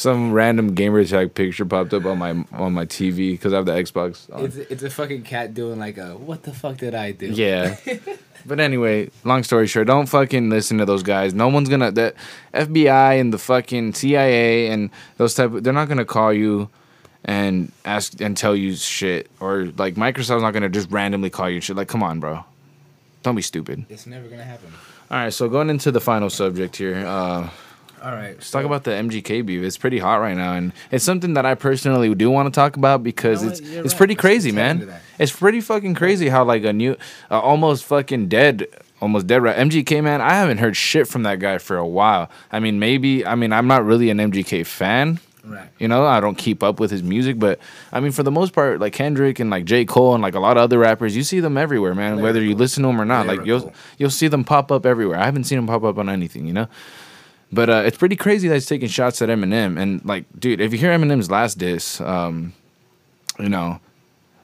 some random gamer tag picture popped up on my on my TV because I have the Xbox. on. It's it's a fucking cat doing like a what the fuck did I do? Yeah. but anyway, long story short, don't fucking listen to those guys. No one's gonna the FBI and the fucking CIA and those type. Of, they're not gonna call you and ask and tell you shit, or like Microsoft's not gonna just randomly call you shit. Like, come on, bro, don't be stupid. It's never gonna happen. All right, so going into the final subject here, uh, All right, let's talk about the MGK beef. It's pretty hot right now, and it's something that I personally do want to talk about because it's it's right. pretty Let's crazy, man. It's pretty fucking crazy how like a new, uh, almost fucking dead, almost dead rap. MGK man, I haven't heard shit from that guy for a while. I mean, maybe I mean I'm not really an MGK fan. Right. You know, I don't keep up with his music, but I mean, for the most part, like Kendrick and like J. Cole and like a lot of other rappers, you see them everywhere, man. Whether you listen to them or not, like you'll you'll see them pop up everywhere. I haven't seen them pop up on anything, you know. But uh, it's pretty crazy that he's taking shots at Eminem, and like, dude, if you hear Eminem's last diss, um, you know,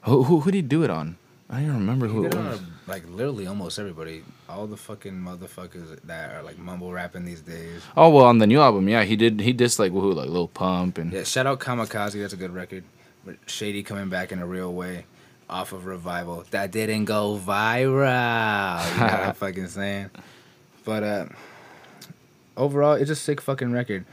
who who who did he do it on? I don't even remember who He it did it was. like literally almost everybody, all the fucking motherfuckers that are like mumble rapping these days. Oh well, on the new album, yeah, he did. He dissed like who, like Lil Pump and Yeah, shout out Kamikaze. That's a good record. But Shady coming back in a real way off of Revival. That didn't go viral. You know what I'm fucking saying? But uh, overall, it's a sick fucking record.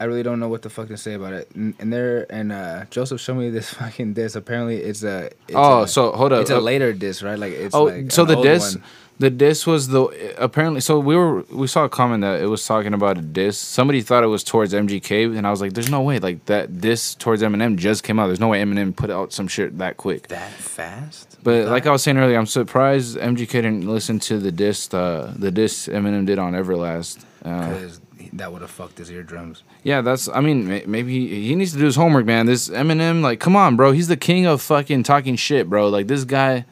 I really don't know what the fuck to say about it. And, and there and uh, Joseph showed me this fucking disc. Apparently, it's a. It's Oh, a- so hold up. It's a Uh, later disc, right? Like it's. oh, like so the diss, one. The diss was the apparently. So we were we saw a comment that it was talking about a diss. Somebody thought it was towards MGK, and I was like, "There's no way like that diss towards Eminem just came out. There's no way Eminem put out some shit that quick." that fast. But like I was saying earlier, I'm surprised MGK didn't listen to the diss uh, the diss Eminem did on Everlast. Uh, because that would have fucked his eardrums. yeah, that's. I mean, maybe he, he needs to do his homework, man. This Eminem, like, come on, bro. He's the king of fucking talking shit, bro. Like this guy.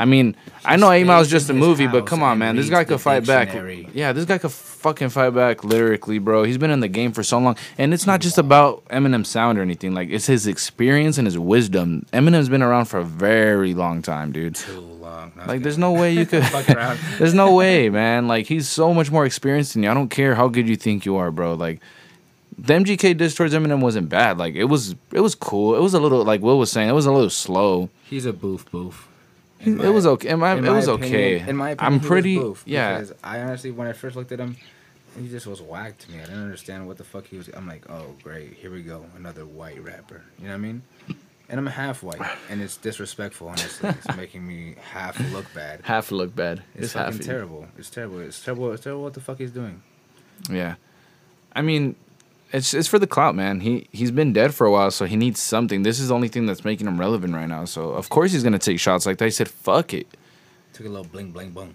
I mean, I know Eight stays just a movie, but come on, man. This guy could fight back. Yeah, this guy could fucking fight back lyrically, bro. He's been in the game for so long, and it's not just about Eminem's sound or anything. Like, it's his experience and his wisdom. Eminem's been around for a very long time, dude. Too long. No, Like, there's no way you could. Fuck around. there's no way, man. Like, he's so much more experienced than you. I don't care how good you think you are, bro. Like, the MGK diss towards Eminem wasn't bad. Like, it was, it was cool. It was a little, like Will was saying, it was a little slow. He's a boof boof. It was okay. In my, it my was opinion- okay. In my opinion, I'm pretty. yeah. I honestly, when I first looked at him, he just was whack to me. I didn't understand what the fuck he was. I'm like, oh great, here we go, another white rapper. You know what I mean? And I'm half white, and it's disrespectful. Honestly, it's making me half look bad. Half look bad. It's, It's, fucking terrible. It's terrible. It's terrible. It's terrible. What the fuck he's doing? Yeah. I mean, it's it's for the clout, man. He he's been dead for a while, so he needs something. This is the only thing that's making him relevant right now. So of course he's gonna take shots like that. He said, "Fuck it." Took a little bling bling boom.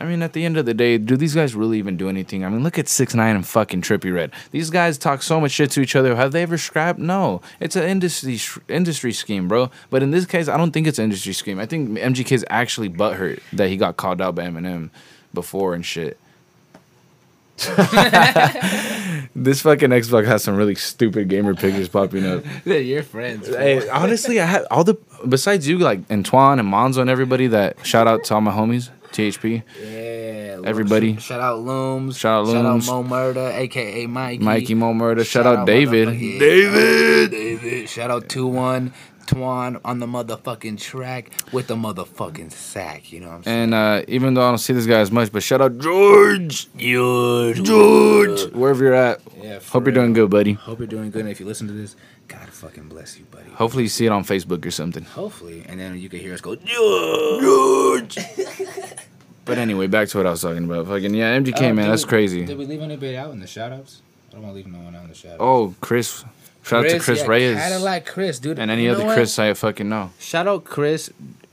I mean, at the end of the day, do these guys really even do anything? I mean, look at Six Nine and fucking Trippie Redd. These guys talk so much shit to each other. Have they ever scrapped? No. It's an industry industry scheme, bro. But in this case, I don't think it's an industry scheme. I think MGK's actually butthurt that he got called out by Eminem before and shit. this fucking Xbox has some really stupid gamer pictures popping up. They're your friends. Hey, honestly, I have all the besides you, like Antoine and Monzo and everybody. That shout out to all my homies, THP. Yeah, Everybody. Shout, shout out Looms. Shout out Looms. Shout out Mo Murder, aka Mikey. Mikey Mo Murder. Shout, out David. motherfucking- David. David. Shout out two one Twan on the motherfucking track with the motherfucking sack. You know what I'm saying? And uh, even though I don't see this guy as much, but shout out George. George. George. Wherever you're at. Yeah. for Hope you're doing good, buddy. Hope you're doing good. And if you listen to this, God fucking bless you, buddy. Hopefully you see it on Facebook or something. Hopefully, and then you can hear us go George. But anyway, back to what I was talking about. Fucking yeah, MGK Uh, man, that's we- crazy. Did we leave anybody out in the shout outs? I don't want to leave no one out in the shout outs. Oh, Chris. Shout out to Chris yeah, Reyes. Cadillac Chris, dude. And any You know other what? Chris I fucking know. Shout out Chris.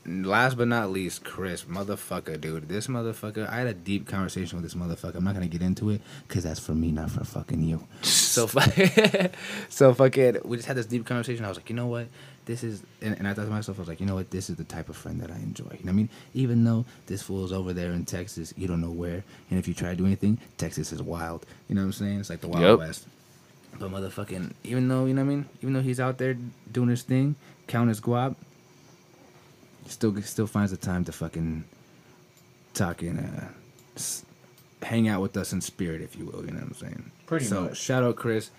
Last but not least, Chris, motherfucker, dude. This motherfucker. I had a deep conversation with this motherfucker. I'm not gonna get into it because that's for me, not for fucking you. So, so fucking. We just had this deep conversation. I was like, you know what? This is, and, and I thought to myself, I was like, you know what? This is the type of friend that I enjoy. You know what I mean? Even though this fool's over there in Texas, you don't know where, and if you try to do anything, Texas is wild. You know what I'm saying? It's like the Wild Yep. West. But motherfucking, even though you know what I mean, even though he's out there doing his thing, count his guap, still still finds the time to fucking talk and uh, hang out with us in spirit, if you will. You know what I'm saying? Pretty so, much. shout out Chris,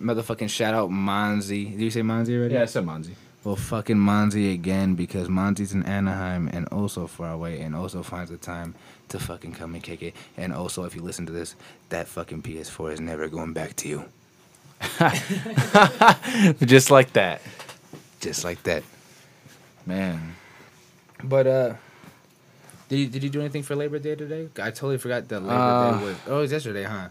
motherfucking shout out Monzy. Did you say Monzy already? Yeah, I said Monzi. Well, fucking Monzy again because Monzy's in Anaheim and also far away and also finds the time to fucking come and kick it. And also, if you listen to this, that fucking PS4 is never going back to you. Just like that, Just like that. man. But uh, did you did you do anything for Labor Day today? I totally forgot that Labor Uh, Day was. Oh, it was yesterday, huh?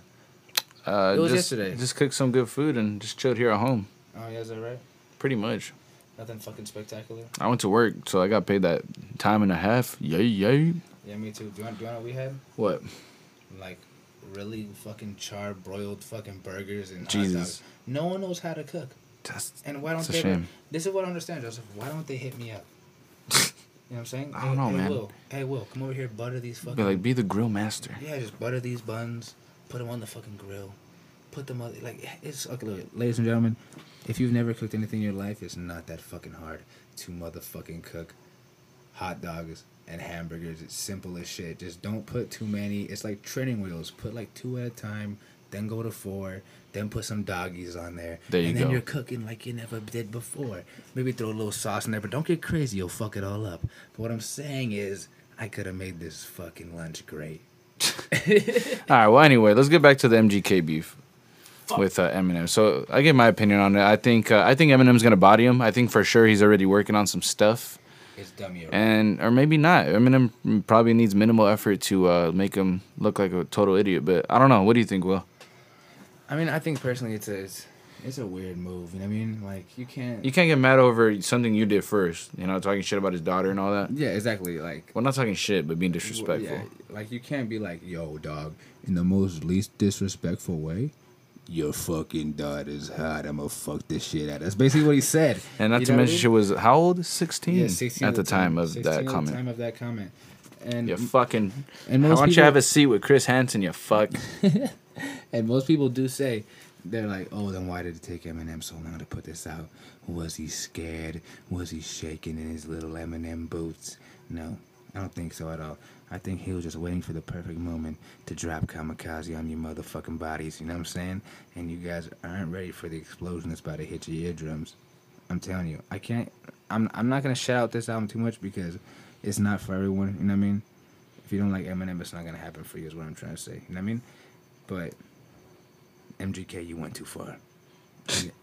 Uh, It was just, yesterday. Just cooked some good food and just chilled here at home. Oh, yeah, is that right? Pretty much. Nothing fucking spectacular. I went to work, so I got paid that time and a half. Yay, yay. Yeah, me too. Do you want? Do you want what we had? What? Like, really fucking char broiled fucking burgers and hot Jesus. dogs. No one knows how to cook. That's And why don't they? shame. This is what I understand, Joseph. Why don't they hit me up? You know what I'm saying? I don't hey, know, hey, man. Will, hey, Will, come over here, butter these fucking. be like be the grill master. Yeah, just butter these buns, put them on the fucking grill, put them on like it's okay. Look, ladies and gentlemen, if you've never cooked anything in your life, it's not that fucking hard to motherfucking cook hot dogs and hamburgers. It's simple as shit. Just don't put too many. It's like training wheels. Put like two at a time, then go to four, then put some doggies on there. There you and then go. you're cooking like you never did before. Maybe throw a little sauce in there, but don't get crazy. You'll fuck it all up. But what I'm saying is, I could have made this fucking lunch great. All right. Well, anyway, let's get back to the MGK beef with uh, Eminem. So I give my opinion on it. I think uh, I think Eminem's gonna body him. I think for sure he's already working on some stuff, It's you're and or maybe not. Eminem probably needs minimal effort to uh, make him look like a total idiot. But I don't know. What do you think, Will? I mean, I think personally, it's a it's, it's a weird move. You know what I mean? Like you can't. You can't get mad over something you did first. You know, talking shit about his daughter and all that. yeah, exactly. Like Well, not talking shit, but being disrespectful. Yeah, like you can't be like, "Yo, dog," in the most least disrespectful way. Your fucking daughter's hot. I'ma fuck this shit out. That's basically what he said. And not You to what I mention, mean? she was how old? Sixteen. yeah, 16 at the time of 16 that at the comment. time of that comment. And You fucking. and Why most don't you people- have a seat with Chris Hansen? You fuck. And most people do say, they're like, oh, then why did it take Eminem so long to put this out? Was he scared? Was he shaking in his little Eminem boots? No, I don't think so at all. I think he was just waiting for the perfect moment to drop kamikaze on your motherfucking bodies. You know what I'm saying? And you guys aren't ready for the explosion that's about to hit your eardrums. I'm telling you, I can't. I'm. I'm not gonna shout out this album too much because it's not for everyone. You know what I mean? If you don't like Eminem, it's not gonna happen for you. Is what I'm trying to say. You know what I mean? But MGK, you went too far.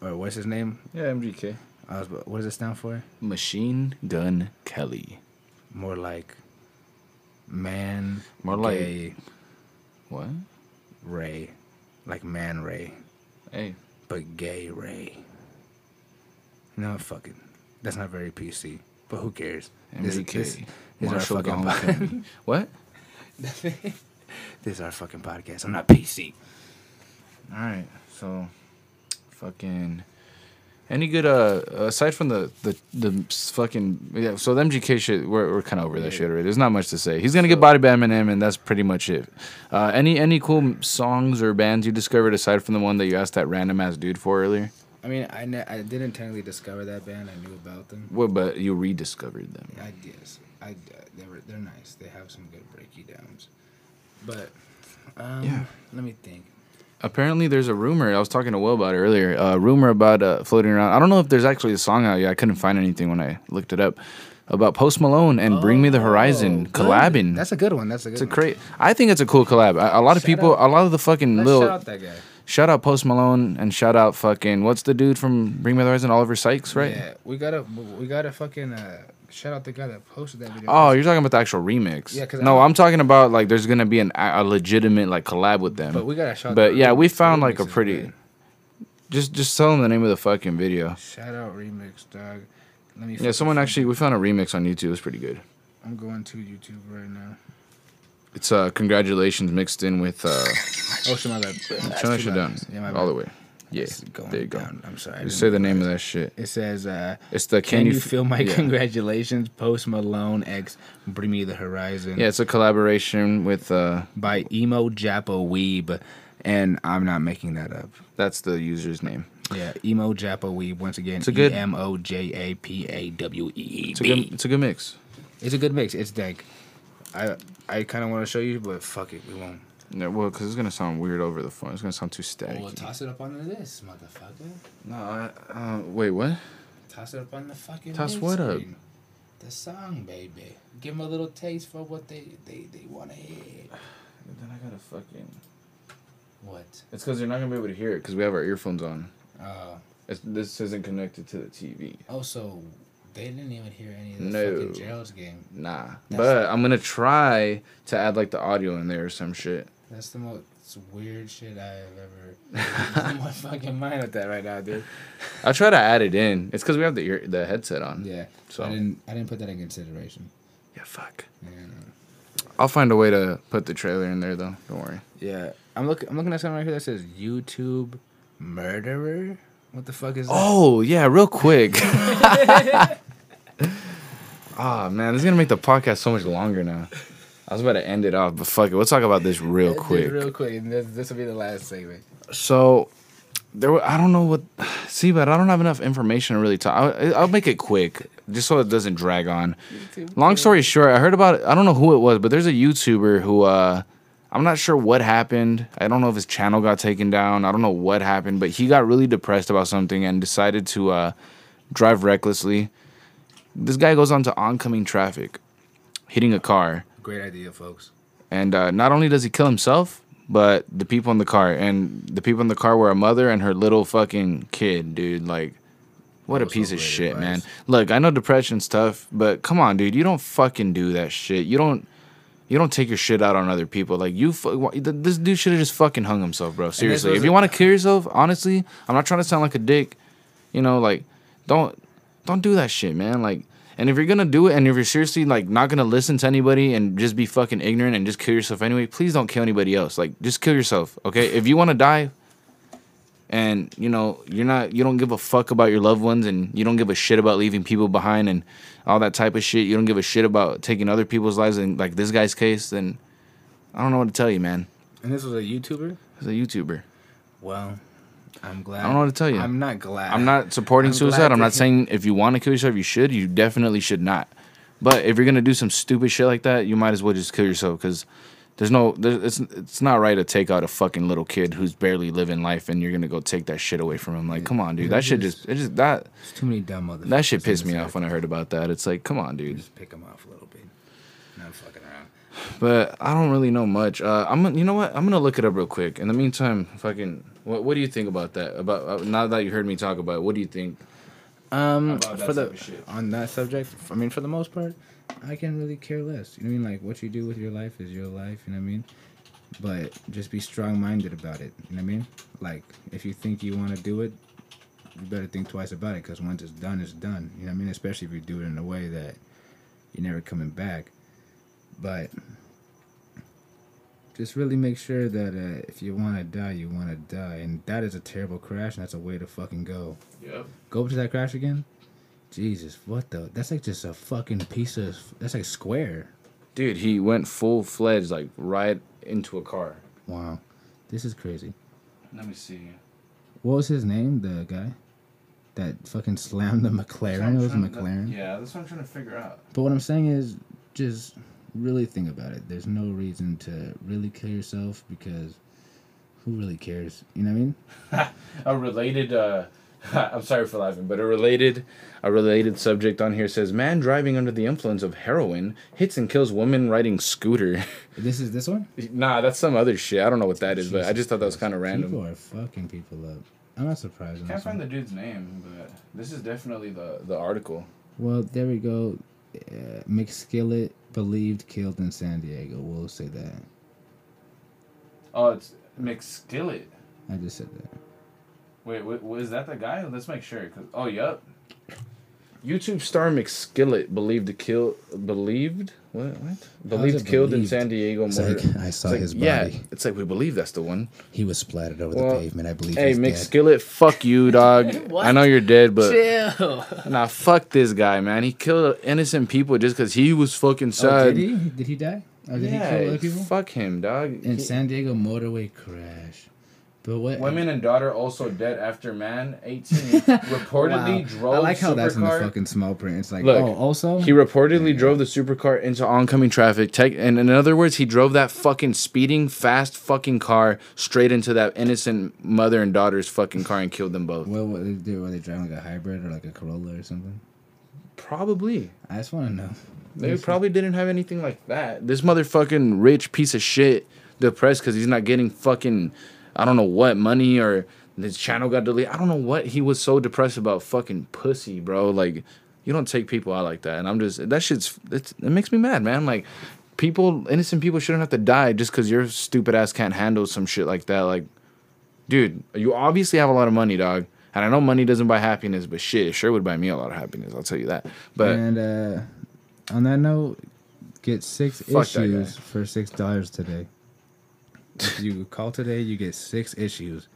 or what's his name? Yeah, MGK. I uh, was, what does it stand for? Machine Gun Kelly. More like man. More like- gay What? Ray, like man Ray, Hey, but gay Ray. No, fuck it. That's not very PC. But who cares? This- this- this is our fucking. What? This is our fucking podcast. I'm not PC. All right, so fucking any good uh aside from the the the fucking yeah so the MGK shit we're we're kind of over that Yeah. shit already. There's not much to say. He's gonna get body by Eminem and that's pretty much it. Uh, any any cool songs or bands you discovered aside from the one that you asked that random ass dude for earlier? I mean, I, ne- I didn't technically discover that band. I knew about them. Well, but you rediscovered them? I guess I uh, they were they're nice. They have some good breaky downs, but um, Yeah. Let me think. Apparently, there's a rumor. I was talking to Will about it earlier. A rumor about uh, floating around. I don't know if there's actually a song out yet. I couldn't find anything when I looked it up about Post Malone and Bring Me the Horizon Oh, good. collabing. That's a good one. That's a good. It's a great. I think it's a cool collab. A, a lot of Shout people, out- a lot of the fucking Let's little shout out that guy. shout out Post Malone and shout out fucking what's the dude from Bring Me the Horizon? Oliver Sykes, right? Yeah, we gotta we gotta fucking uh, shout out the guy that posted that video. Oh, you're talking about the actual remix. Yeah, 'cause no, I- I'm talking about like there's gonna be an a legitimate like collab with them. but we gotta shout. But yeah, we found like a pretty. good. Just just tell them the name of the fucking video. shout out remix, dog. Let me. Yeah, someone actually we found a remix on YouTube. It's pretty good. I'm going to YouTube right now. It's uh congratulations mixed in with uh Oh shit, my bad. turn that shit down Yeah, my all the way. Yeah, there you go. down. I'm sorry. Just say the name of that shit. It says, uh, It's the "Can, you F- feel my yeah. congratulations?" Post Malone X, Bring Me the Horizon. Yeah, it's a collaboration with uh by emo Japo Weeb, and I'm not making that up. that's the user's name. Yeah, emo Japo Weeb. Once again, It's a good- E M O J A P A W E E It's a good it's a good mix. It's a good mix. It's dank. I I kind of want to show you, but fuck it, we won't. Yeah, well, because it's gonna sound weird over the phone. It's gonna sound too static. We'll toss it up on this, motherfucker. no, I, uh, wait, what? Toss it up on the fucking. Toss big what up? The song, baby. Give them a little taste for what they they, they want to hear. Then I gotta fucking. What? It's because you're not gonna be able to hear it because we have our earphones on. Oh. It's, this isn't connected to the TV. Oh, so they didn't even hear any of the No. fucking Gerald's game. Nah, That's- but I'm gonna try to add like the audio in there or some shit. That's the most weird shit I've ever. in my fucking mind with that right now, dude. I'll try to add it in. It's because we have the ear, the headset on. Yeah. So I didn't. I didn't put that in consideration. yeah, fuck. Yeah. I'll find a way to put the trailer in there though. Don't worry. Yeah. I'm looking. I'm looking at something right here that says YouTube murderer. What the fuck is that? Oh yeah, real quick. Ah man, this is gonna make the podcast so much longer now. I was about to end it off, but fuck it. We'll talk about this real dude, quick. Real quick. This, this will be the last segment. So there, were, I don't know what. See, but I don't have enough information to really talk. I'll, I'll make it quick, just so it doesn't drag on. Long story short, I heard about. I don't know who it was, but there's a YouTuber who. uh I'm not sure what happened. I don't know if his channel got taken down. I don't know what happened, but he got really depressed about something and decided to uh, drive recklessly. This guy goes onto oncoming traffic, hitting a car Great idea, folks. and uh, not only does he kill himself, but the people in the car. And the people in the car were a mother and her little fucking kid, dude. Like, what a piece of shit, man. Look, I know depression's tough, but come on, dude. You don't fucking do that shit. You don't. You don't take your shit out on other people. Like you, this dude should have just fucking hung himself, bro. Seriously, if you want to kill yourself, honestly, I'm not trying to sound like a dick. You know, like, don't, don't do that shit, man. Like, and if you're gonna do it, and if you're seriously like not gonna listen to anybody and just be fucking ignorant and just kill yourself anyway, please don't kill anybody else. Like, just kill yourself, okay? If you want to die, and you know you're not, you don't give a fuck about your loved ones, and you don't give a shit about leaving people behind and all that type of shit. You don't give a shit about taking other people's lives, and like this guy's case, then I don't know what to tell you, man. And this was a YouTuber. He's a YouTuber. Well, I'm glad. I don't know what to tell you. I'm not glad. I'm not supporting I'm suicide. I'm not saying if you want to kill yourself, you should. You definitely should not. But if you're gonna do some stupid shit like that, you might as well just kill yourself because there's no, there's, it's it's not right to take out a fucking little kid who's barely living life and you're gonna go take that shit away from him. Like, come on, dude. That shit just, it just that There's too many dumb motherfuckers. that shit pissed me off when I heard about that. It's like, come on, dude. Just pick them off a little bit. Not fucking around. But I don't really know much. Uh, I'm gonna- you know what? I'm gonna look it up real quick. In the meantime, fucking, what what do you think about that? About uh, now that you heard me talk about it, what do you think? Um, for the on that subject, I mean, for the most part, I can really care less. You know what I mean? Like what you do with your life is your life. You know what I mean? But just be strong-minded about it. You know what I mean? Like if you think you want to do it, you better think twice about it because once it's done, it's done. You know what I mean? Especially if you do it in a way that you're never coming back. But just really make sure that uh, if you want to die, you want to die, and that is a terrible crash, and that's a way to fucking go Yep. go up to that crash again. Jesus, what the? That's like just a fucking piece of. That's like square. Dude, he went full fledged, like right into a car. Wow, this is crazy. Let me see. What was his name? The guy that fucking slammed the McLaren. It was a McLaren. Yeah, that's what I'm trying to figure out. But what I'm saying is, just really think about it. There's no reason to really kill yourself because who really cares? You know what I mean? A related, uh, I'm sorry for laughing, but a related, a related subject on here says, "Man driving under the influence of heroin hits and kills woman riding scooter." This is this one. nah, that's some other shit. I don't know what that is, but I just thought that was kind of random. People are fucking people up. I'm not surprised. on Can't one. find the dude's name, but this is definitely the the article. Well, there we go. Uh, McSkillet believed killed in San Diego. We'll say that. Oh, it's McSkillet. I just said that. Wait, wait, was that the guy? Let's make sure. 'cause- oh, yup. YouTube star McSkillet believed to kill believed what what believed it killed in? San Diego. It's like, I saw it's like, his Yeah, it's like we believe that's the one. He was splattered over Well, the pavement. I believe Hey, he's dead. McSkillet, fuck you, dog. I know you're dead, but Chill. nah, fuck this guy, man. He killed innocent people just because he was fucking Oh, did he? Did he die? Or did yeah, he kill other people? fuck him, dog. In He- San Diego motorway crash. But what? Women and daughter also dead after man 18 reportedly Wow. drove I like how that's in the supercar. fucking small print. It's like, Look, oh, also. He reportedly drove the supercar into oncoming traffic. Tech, and in other words, he drove that fucking speeding fast fucking car straight into that innocent mother and daughter's fucking car and killed them both. well, what they do? Were they driving like a hybrid or like a Corolla or something? Probably. I just want to know. They probably didn't have anything like that. This motherfucking rich piece of shit depressed because he's not getting fucking I don't know what money or his channel got deleted. I don't know what he was so depressed about. Fucking pussy, bro. Like you don't take people out like that, and I'm just that shit's it's, it makes me mad, man. Like people, innocent people shouldn't have to die just because your stupid ass can't handle some shit like that. Like, dude, you obviously have a lot of money, dog. And I know money doesn't buy happiness, but shit, it sure would buy me a lot of happiness. I'll tell you that. But and uh, on that note, get six issues for six dollars today. If you call today, you get six issues.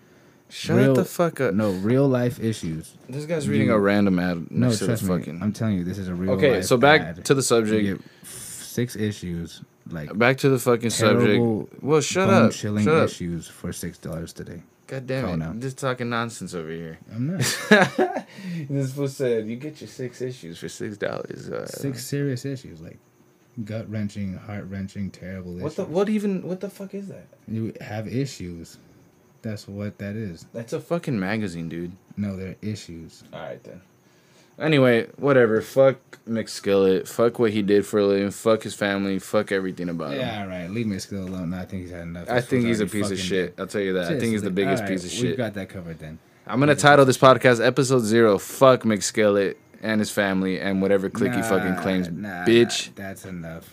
shut real- the fuck up. No, real life issues. This guy's reading a random ad No, next to trust me. fucking. I'm telling you, this is a real. Okay, life so back ad. to the You subject. get six issues, like Back to the fucking subject. Well, shut up. chilling Shut up. issues for six dollars today. God damn Call it. now. I'm just talking nonsense over here. I'm not this fool said you get your six issues for six dollars. Uh, six serious issues, like gut wrenching, heart wrenching, terrible What issues. the what even what the fuck is that? You have issues. That's what that is. That's a fucking magazine, dude. No, they're issues. All right then. Anyway, whatever. Fuck McSkillet. Fuck what he did for a living. Fuck his family. Fuck everything about him. Yeah, all right. Leave me skill alone. No, I think he's had enough. I think he's a piece of shit. I'll tell you that. I think he's the biggest All piece right, of We've shit. got that covered then. I'm gonna title this podcast episode zero. Fuck McSkillet and his family and whatever click he fucking claims, nah, bitch. That's enough.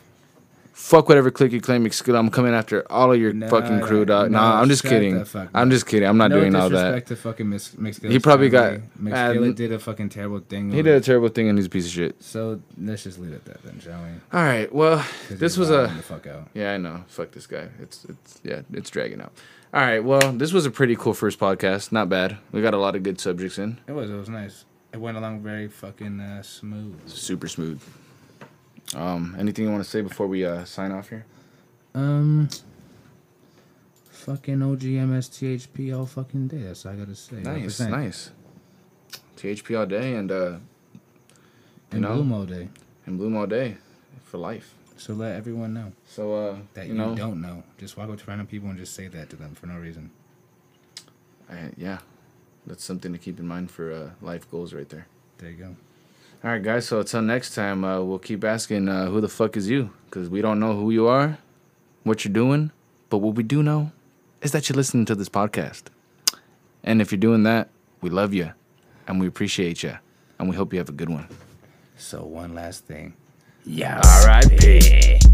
Fuck whatever click you claim McSkillet. I'm coming after all of your fucking crew, dog. no, nah, I'm just kidding. I'm just kidding. I'm not no doing all that. to fucking Miss. He probably got- McSkillet uh, did a fucking terrible thing. He did a terrible thing and he's a piece of shit. So let's just leave it at that then, shall we? All right. Well, this was a the fuck out. yeah. I know. Fuck this guy. It's it's yeah. It's dragging out. All right. Well, this was a pretty cool first podcast. Not bad. We got a lot of good subjects in. It was. It was nice. It went along very fucking uh, smooth. Super smooth. Um, anything you want to say before we uh, sign off here? Um. Fucking OGMSTHP all fucking day. That's all I gotta say. Nice, 100%. nice. THP all day and uh, you And know, Bloom all day. and Bloom all day for life. So let everyone know So uh, that you you, know, don't know. Just walk up to random people and just say that to them for no reason. I, yeah, that's something to keep in mind for uh, life goals right there. There you go. All right, guys. So until next time, uh, we'll keep asking uh, who the fuck is you, because we don't know who you are, what you're doing, but what we do know is that you're listening to this podcast. And if you're doing that, we love you, and we appreciate you, and we hope you have a good one. So one last thing. Yeah. All right,